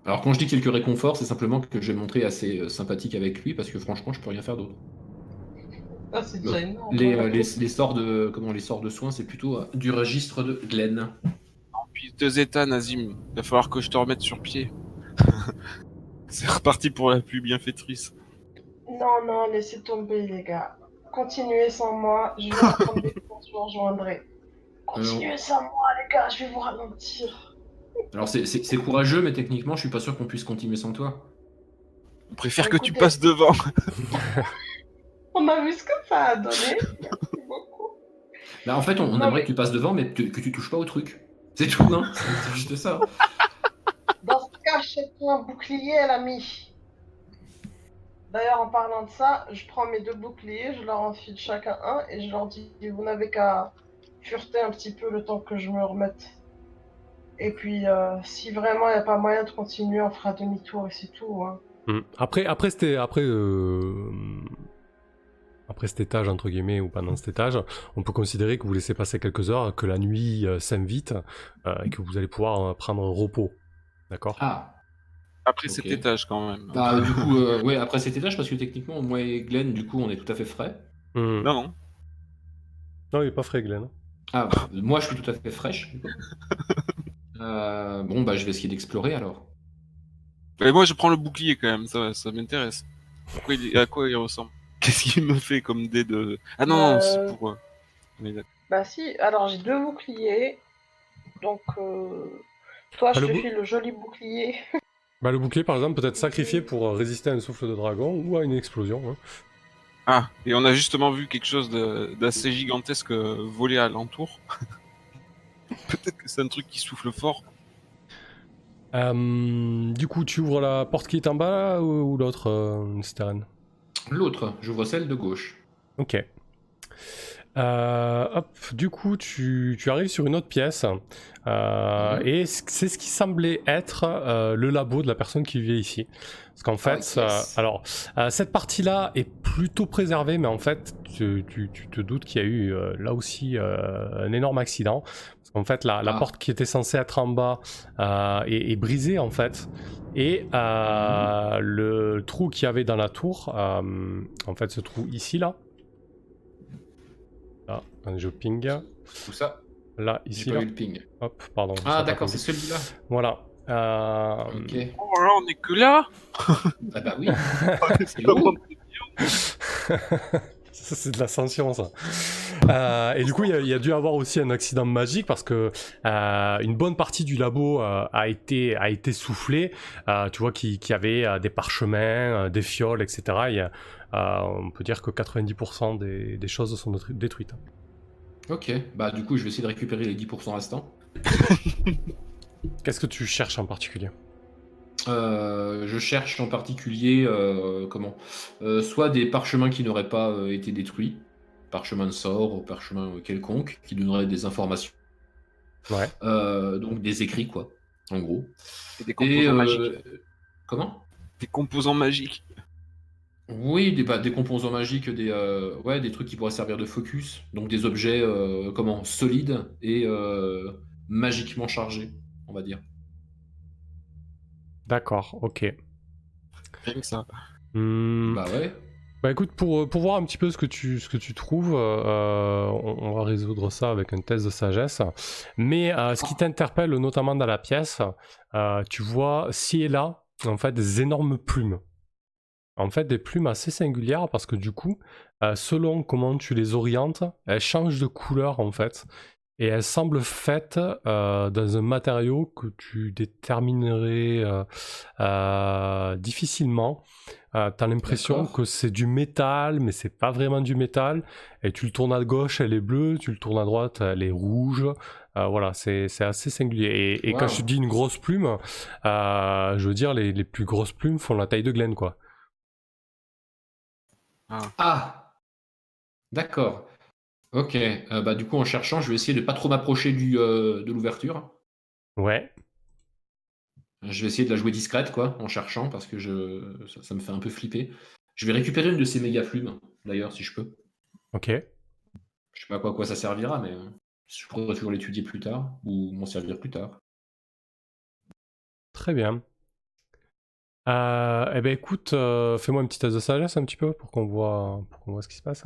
C: Alors quand je dis quelques réconforts, c'est simplement que je vais montrer assez euh, sympathique avec lui parce que franchement, je peux rien faire d'autre.
D: Ah, c'est déjà énorme.
C: Les, euh, les, les sorts de, comment les sorts de soins, c'est plutôt euh, du registre de Glenn.
B: Puis deux états, Nazim. Il va falloir que je te remette sur pied. C'est reparti pour la pluie bienfaitrice.
D: Non, non, laissez tomber, les gars. Continuez sans moi, je vais reprendre des cours, je vous rejoindrai. Continuez sans moi, les gars, je vais vous ralentir.
C: Alors c'est- courageux, mais techniquement, je suis pas sûr qu'on puisse continuer sans toi.
B: On préfère que tu passes devant.
D: On a vu ce que ça a donné. Merci beaucoup.
C: Bah en fait, on, on
D: Non,
C: aimerait
D: mais-
C: que tu passes devant, mais que, que tu touches pas au truc. C'est tout, hein C'est c'est juste ça.
D: Dans ce cas, achète-toi un bouclier, l'ami. D'ailleurs, en parlant de ça, je prends mes deux boucliers, je leur enfile chacun un et je leur dis vous n'avez qu'à fureter un petit peu le temps que je me remette. Et puis, euh, si vraiment il n'y a pas moyen de continuer, on fera demi-tour et c'est tout. Hein.
A: Hmm. Après, après, c'était, après, euh, après cet étage, entre guillemets, ou pendant cet étage, on peut considérer que vous laissez passer quelques heures, que la nuit euh, s'invite euh, et que vous allez pouvoir euh, prendre un repos. D'accord?
C: Ah,
B: Après cet étage, quand même.
C: bah du coup, euh, ouais, après cet étage, parce que techniquement, moi et Glenn, du coup, on est tout à fait frais.
A: Hmm.
B: Non, non.
A: Non, il est pas frais, Glenn.
C: Ah, bah, moi, je suis tout à fait fraîche. Euh, bon, bah je vais essayer d'explorer alors.
B: Et moi, je prends le bouclier quand même, ça, ça m'intéresse. Pourquoi il- À quoi il ressemble? Qu'est-ce qu'il me fait comme dé de. Ah non, non,
D: Euh.
B: c'est pour. euh.
D: Bah si, alors j'ai deux boucliers. Donc, euh, toi,
A: Ah,
D: je te
A: bou-
D: file le joli bouclier.
A: Bah, le bouclier, par exemple, peut être sacrifié pour résister à un souffle de dragon ou à une explosion. hein.
B: Ah, et on a justement vu quelque chose d'assez gigantesque euh, voler alentour. Peut-être que c'est un truc qui souffle fort.
A: Euh, du coup, tu ouvres la porte qui est en bas ou, ou l'autre, euh,
C: L'autre, j'ouvre celle de gauche.
A: Ok. Euh, hop, du coup, tu, tu arrives sur une autre pièce. euh,
C: Mhm.
A: Et c'est ce qui semblait être euh, le labo de la personne qui vivait ici. Parce qu'en fait,
C: Ah, yes.
A: euh, alors, euh, cette partie-là est plutôt préservée, mais en fait, tu, tu- tu te doutes qu'il y a eu euh, là aussi euh, un énorme accident. Parce qu'en fait, la, la
C: Ah.
A: porte qui était censée être en bas euh, est, est brisée, en fait. Et euh, le trou qu'il y avait dans la tour, euh, en fait, ce trou ici, là, Ping.
C: Tout ça,
A: Là, ici,
C: pas
A: là.
C: eu le ping.
A: Hop, pardon.
C: Ah d'accord, c'est celui-là.
A: Voilà. Euh,
C: Ok.
B: Oh là, on est que là
C: Ah bah oui.
B: C'est
A: ça, c'est de l'ascension, ça. Euh, et du coup, il y a- il y, a dû avoir aussi un accident magique parce que euh, une bonne partie du labo euh, a, été, a été soufflée. Euh, tu vois qu'il qu'il y avait euh, des parchemins, euh, des fioles, etc. Il y a, euh, on peut dire que 90% des, des choses sont détru- détruites.
C: Ok, bah du coup, je vais essayer de récupérer les 10% restants.
A: Qu'est-ce que tu cherches en particulier?
C: Euh, je cherche en particulier euh, comment? Euh, soit des parchemins qui n'auraient pas euh, été détruits, parchemins de sort ou parchemins quelconques qui donneraient des informations.
A: Ouais.
C: Euh, donc des écrits quoi, en gros.
B: Et des
C: Et
B: composants
C: euh,
B: magiques.
C: comment?
B: Des composants magiques.
C: Oui, des, bah, des composants magiques, des, euh, ouais, des trucs qui pourraient servir de focus, donc des objets euh, comment solides et euh, magiquement chargés, on va dire.
A: D'accord, ok.
B: Rien que ça.
A: Hmm,
C: Bah ouais.
A: Bah écoute, pour, pour voir un petit peu ce que tu, ce que tu trouves, euh, on, on va résoudre ça avec un test de sagesse. Mais euh, ce qui t'interpelle notamment dans la pièce, euh, tu vois ci et là, en fait, des énormes plumes. En fait, des plumes assez singulières parce que du coup, euh, selon comment tu les orientes, elles changent de couleur en fait. Et elles semblent faites euh, dans un matériau que tu déterminerais euh, euh, difficilement. T'as l'impression que c'est du métal, mais c'est pas vraiment du métal. Et tu le tournes à gauche, elle est bleue, tu le tournes à droite, elle est rouge. Euh, voilà, c'est assez singulier. Et, et quand je te dis une grosse plume, euh, je veux dire, les, les plus grosses plumes font la taille de Glenn, quoi.
C: Ah D'accord. Ok. Euh, bah, du coup, en cherchant, je vais essayer de pas trop m'approcher du, euh, de l'ouverture.
A: Ouais,
C: Je vais essayer de la jouer discrète, quoi, en cherchant, parce que je... ça, ça me fait un peu flipper. Je vais récupérer une de ces méga plumes, d'ailleurs, si je peux.
A: ok.
C: Je sais pas à quoi, à quoi ça servira, mais euh, je pourrais toujours l'étudier plus tard, ou m'en servir plus tard.
A: Très bien. Euh, eh ben écoute, euh, fais-moi un petit test de sagesse un petit peu pour qu'on voit, pour qu'on voit ce qui se passe.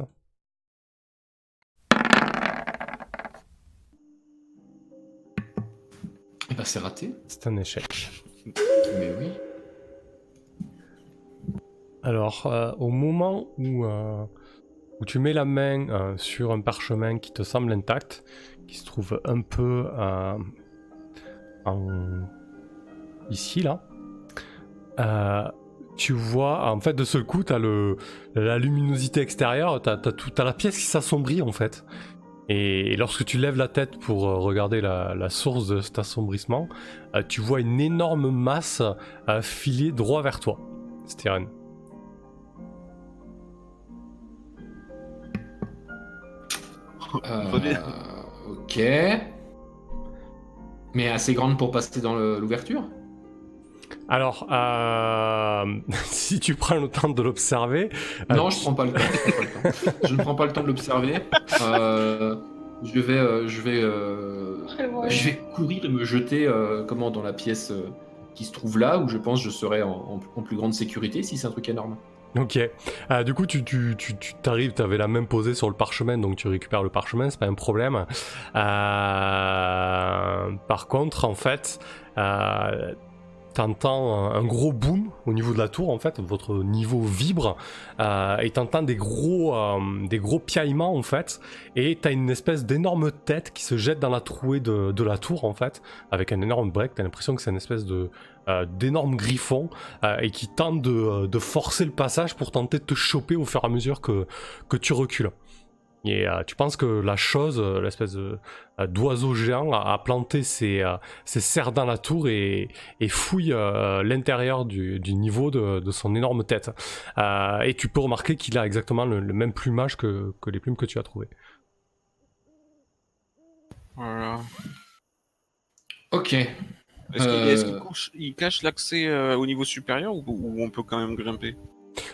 C: Et bah, c'est raté.
A: C'est un échec.
C: Mais oui.
A: Alors, euh, au moment où, euh, où tu mets la main euh, sur un parchemin qui te semble intact, qui se trouve un peu en... ici, là, euh, tu vois, en fait, de ce coup, tu as le, la luminosité extérieure, tu as, la pièce qui s'assombrit, en fait. Et lorsque tu lèves la tête pour euh, regarder la, la source de cet assombrissement, euh, tu vois une énorme masse euh, filer droit vers toi.
C: Euh,
B: Reviens.
C: ok. Mais assez grande pour passer dans le- l'ouverture?
A: Alors, euh, si tu prends le temps de l'observer, euh,
C: Non, je prends pas le temps. Je, prends pas le temps. Je ne prends pas le temps de l'observer. Euh, je vais, je vais, euh, je vais courir et me jeter euh, comment dans la pièce euh, qui se trouve là, où je pense que je serai en, en- en plus grande sécurité si c'est un truc énorme.
A: Ok. Euh, du coup, tu, tu, tu, tu t'arrives, tu avais la main posée sur le parchemin, donc tu récupères le parchemin, c'est pas un problème. Euh, par contre, en fait, euh, t'entends un, gros boom au niveau de la tour, en fait, votre niveau vibre, euh, et t'entends des gros, euh, des gros piaillements, en fait, et t'as une espèce d'énorme tête qui se jette dans la trouée de, la tour, en fait, avec un énorme break, t'as l'impression que c'est une espèce de, euh, d'énorme griffon, euh, et qui tente de, forcer le passage pour tenter de te choper au fur et à mesure que tu recules. Et euh, tu penses que la chose, euh, l'espèce euh, d'oiseau géant, a, a planté ses, ses serres dans la tour et, et fouille euh, l'intérieur du, du niveau de, de son énorme tête. Euh, et tu peux remarquer qu'il a exactement le, le même plumage que, que les plumes que tu as trouvées.
B: Voilà.
C: Ok.
B: Est-ce qu'il
C: Euh,
B: cache l'accès euh, au niveau supérieur ou, ou on peut quand même grimper?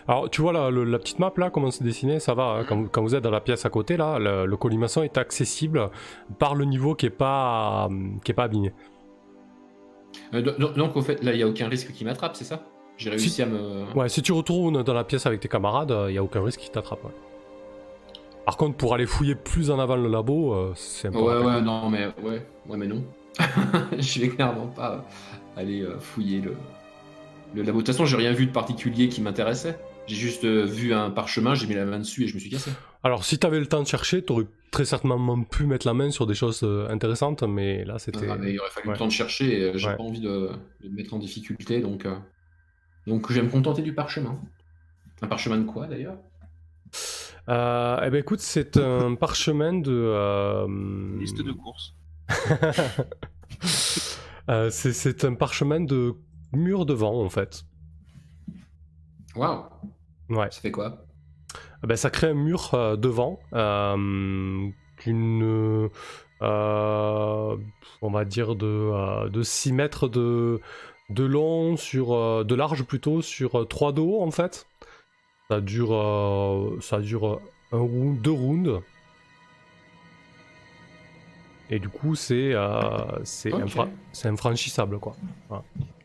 A: Alors, tu vois la, le- la petite map là, comment c'est dessiné, ça va. hein, quand, quand vous êtes dans la pièce à côté là, le, le colimaçon est accessible par le niveau qui est pas, qui est pas abîmé.
C: Euh, do- do- donc, au fait, là, il n'y a aucun risque qui m'attrape, c'est ça? J'ai réussi
A: Si-
C: à me.
A: Ouais, si tu retournes dans la pièce avec tes camarades, il y a aucun risque qu'il t'attrape. ouais. Par contre, pour aller fouiller plus en avant le labo, euh, c'est un peu.
C: Ouais, ouais, non, mais ouais, ouais, mais non. je vais clairement pas aller euh, fouiller le, le labo. De toute façon, j'ai rien vu de particulier qui m'intéressait. J'ai juste euh, vu un parchemin, j'ai mis la main dessus et je me suis cassé.
A: Alors, si t'avais le temps de chercher, t'aurais très certainement pu mettre la main sur des choses euh, intéressantes, mais là, c'était.
C: Ah, mais il aurait fallu
A: ouais.
C: le temps de chercher et euh, j'ai
A: Ouais.
C: pas envie de, de me mettre en difficulté, donc, euh, donc je vais me contenter du parchemin. Un parchemin de quoi d'ailleurs?
A: Euh, eh ben, écoute, c'est un parchemin de. euh,
B: Liste de courses.
A: Euh, c'est c'est un parchemin de mur de vent en fait.
C: Waouh.
A: Ouais.
C: Ça fait quoi?
A: Ben, ça crée un mur euh, de vent euh, d'une. euh, on va dire de, euh, de 6 mètres de, de long sur. de large plutôt sur 3 de haut en fait. Ça dure. ça dure un round, deux rounds. Et du coup, c'est euh, c'est
C: Ok.
A: infra- c'est infranchissable quoi.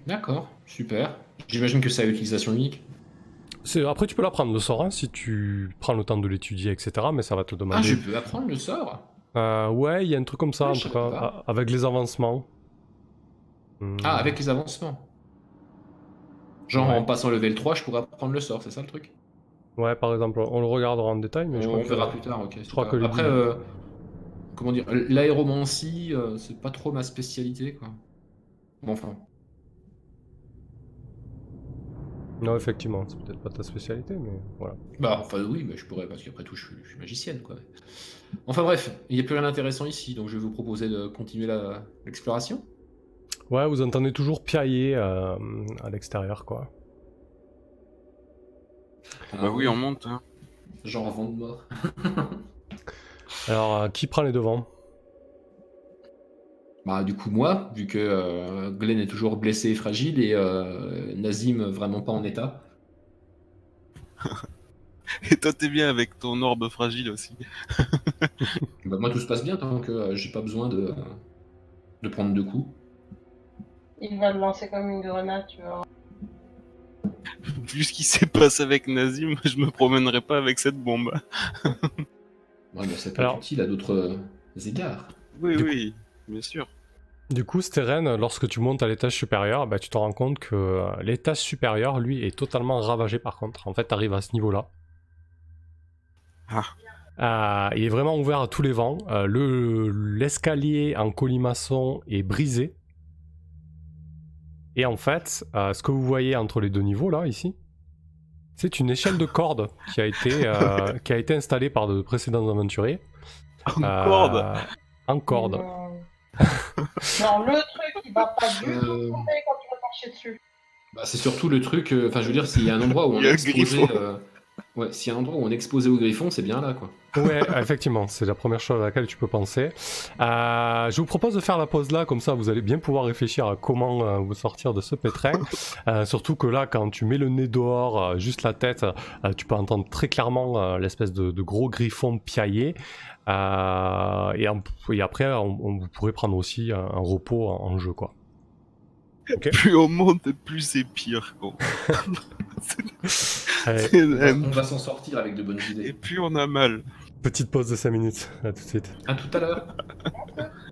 C: D'accord, super. J'imagine que ça a utilisation unique.
A: C'est- Après, tu peux l'apprendre le sort hein, si tu prends le temps de l'étudier, etc. Mais ça va te
C: Ah,
A: demander.
C: je peux apprendre le sort?
A: Euh, ouais, il y a un truc comme ça,
C: Ah,
A: en tout cas,
C: pas.
A: avec les avancements.
C: Ah, avec les avancements. Genre
A: Ouais.
C: en passant level 3, je pourrais apprendre le sort, c'est ça le truc?
A: Ouais, par exemple, on le regardera en détail, mais je
C: On
A: crois que-
C: verra plus tard, ok.
A: je crois que
C: Après, euh, comment dire, l'aéromancie, euh, c'est pas trop ma spécialité, quoi. Bon, enfin.
A: Non, effectivement, c'est peut-être pas ta spécialité, mais voilà.
C: Bah, enfin, oui, mais je pourrais, parce qu'après tout, je suis, je suis magicienne, quoi. Enfin, bref, il n'y a plus rien d'intéressant ici, donc je vais vous proposer de continuer la- l'exploration.
A: Ouais, vous entendez toujours piailler euh, à l'extérieur, quoi.
B: Bah oui, on monte. hein.
C: Genre vent de mort.
A: Alors, euh, qui prend les devants?
C: Bah, du coup, moi, vu que euh, Glenn est toujours blessé et fragile et euh, Nazim vraiment pas en état.
B: Et toi, t'es bien avec ton orbe fragile aussi.
C: Bah, moi, tout se passe bien tant que euh, j'ai pas besoin de, de prendre deux coups.
D: Il va le lancer comme une grenade, tu vois.
B: Vu ce qui s'est passé avec Nazim, je me promènerai pas avec cette bombe.
C: Ouais, mais ça peut
A: Alors-
C: utile à d'autres égards.
B: Oui,
A: Du
B: oui, bien sûr.
A: Du coup, Steren, lorsque tu montes à l'étage supérieur, bah, tu te rends compte que euh, l'étage supérieur, lui, est totalement ravagé par contre. En fait, tu arrives à ce niveau-là.
B: Ah.
A: Euh, il est vraiment ouvert à tous les vents. Euh, le L'escalier en colimaçon est brisé. Et en fait, euh, ce que vous voyez entre les deux niveaux, là, ici, c'est une échelle de corde qui a été, euh, qui a été installée par de précédents aventuriers.
B: En
A: Euh,
B: corde
A: En corde.
D: Non. le truc, il va pas du tout
C: Euh,
D: tomber quand tu vas marcher dessus.
C: Bah, c'est surtout le truc. euh, Enfin, je veux dire, s'il y a un endroit où on
B: Il y a
C: est
B: un
C: exposé. euh, Ouais, s'il y a un endroit où on est exposé au griffon, c'est bien là, quoi.
A: Ouais, effectivement, c'est la première chose à laquelle tu peux penser. Euh, je vous propose de faire la pause là, comme ça vous allez bien pouvoir réfléchir à comment euh, vous sortir de ce pétrin. Euh, surtout que là, quand tu mets le nez dehors, euh, juste la tête, euh, tu peux entendre très clairement euh, l'espèce de, de gros griffon piailler. Euh, et, en- et après, on, on- vous pourrez prendre aussi un, un repos en, en jeu, quoi.
B: Plus on monte, plus c'est pire. quoi.
A: Allez,
B: C'est-
C: On va, on va s'en sortir avec de bonnes
B: Et
C: idées.
B: plus on a mal.
A: petite pause de 5 minutes. À tout de suite.
C: À tout à l'heure.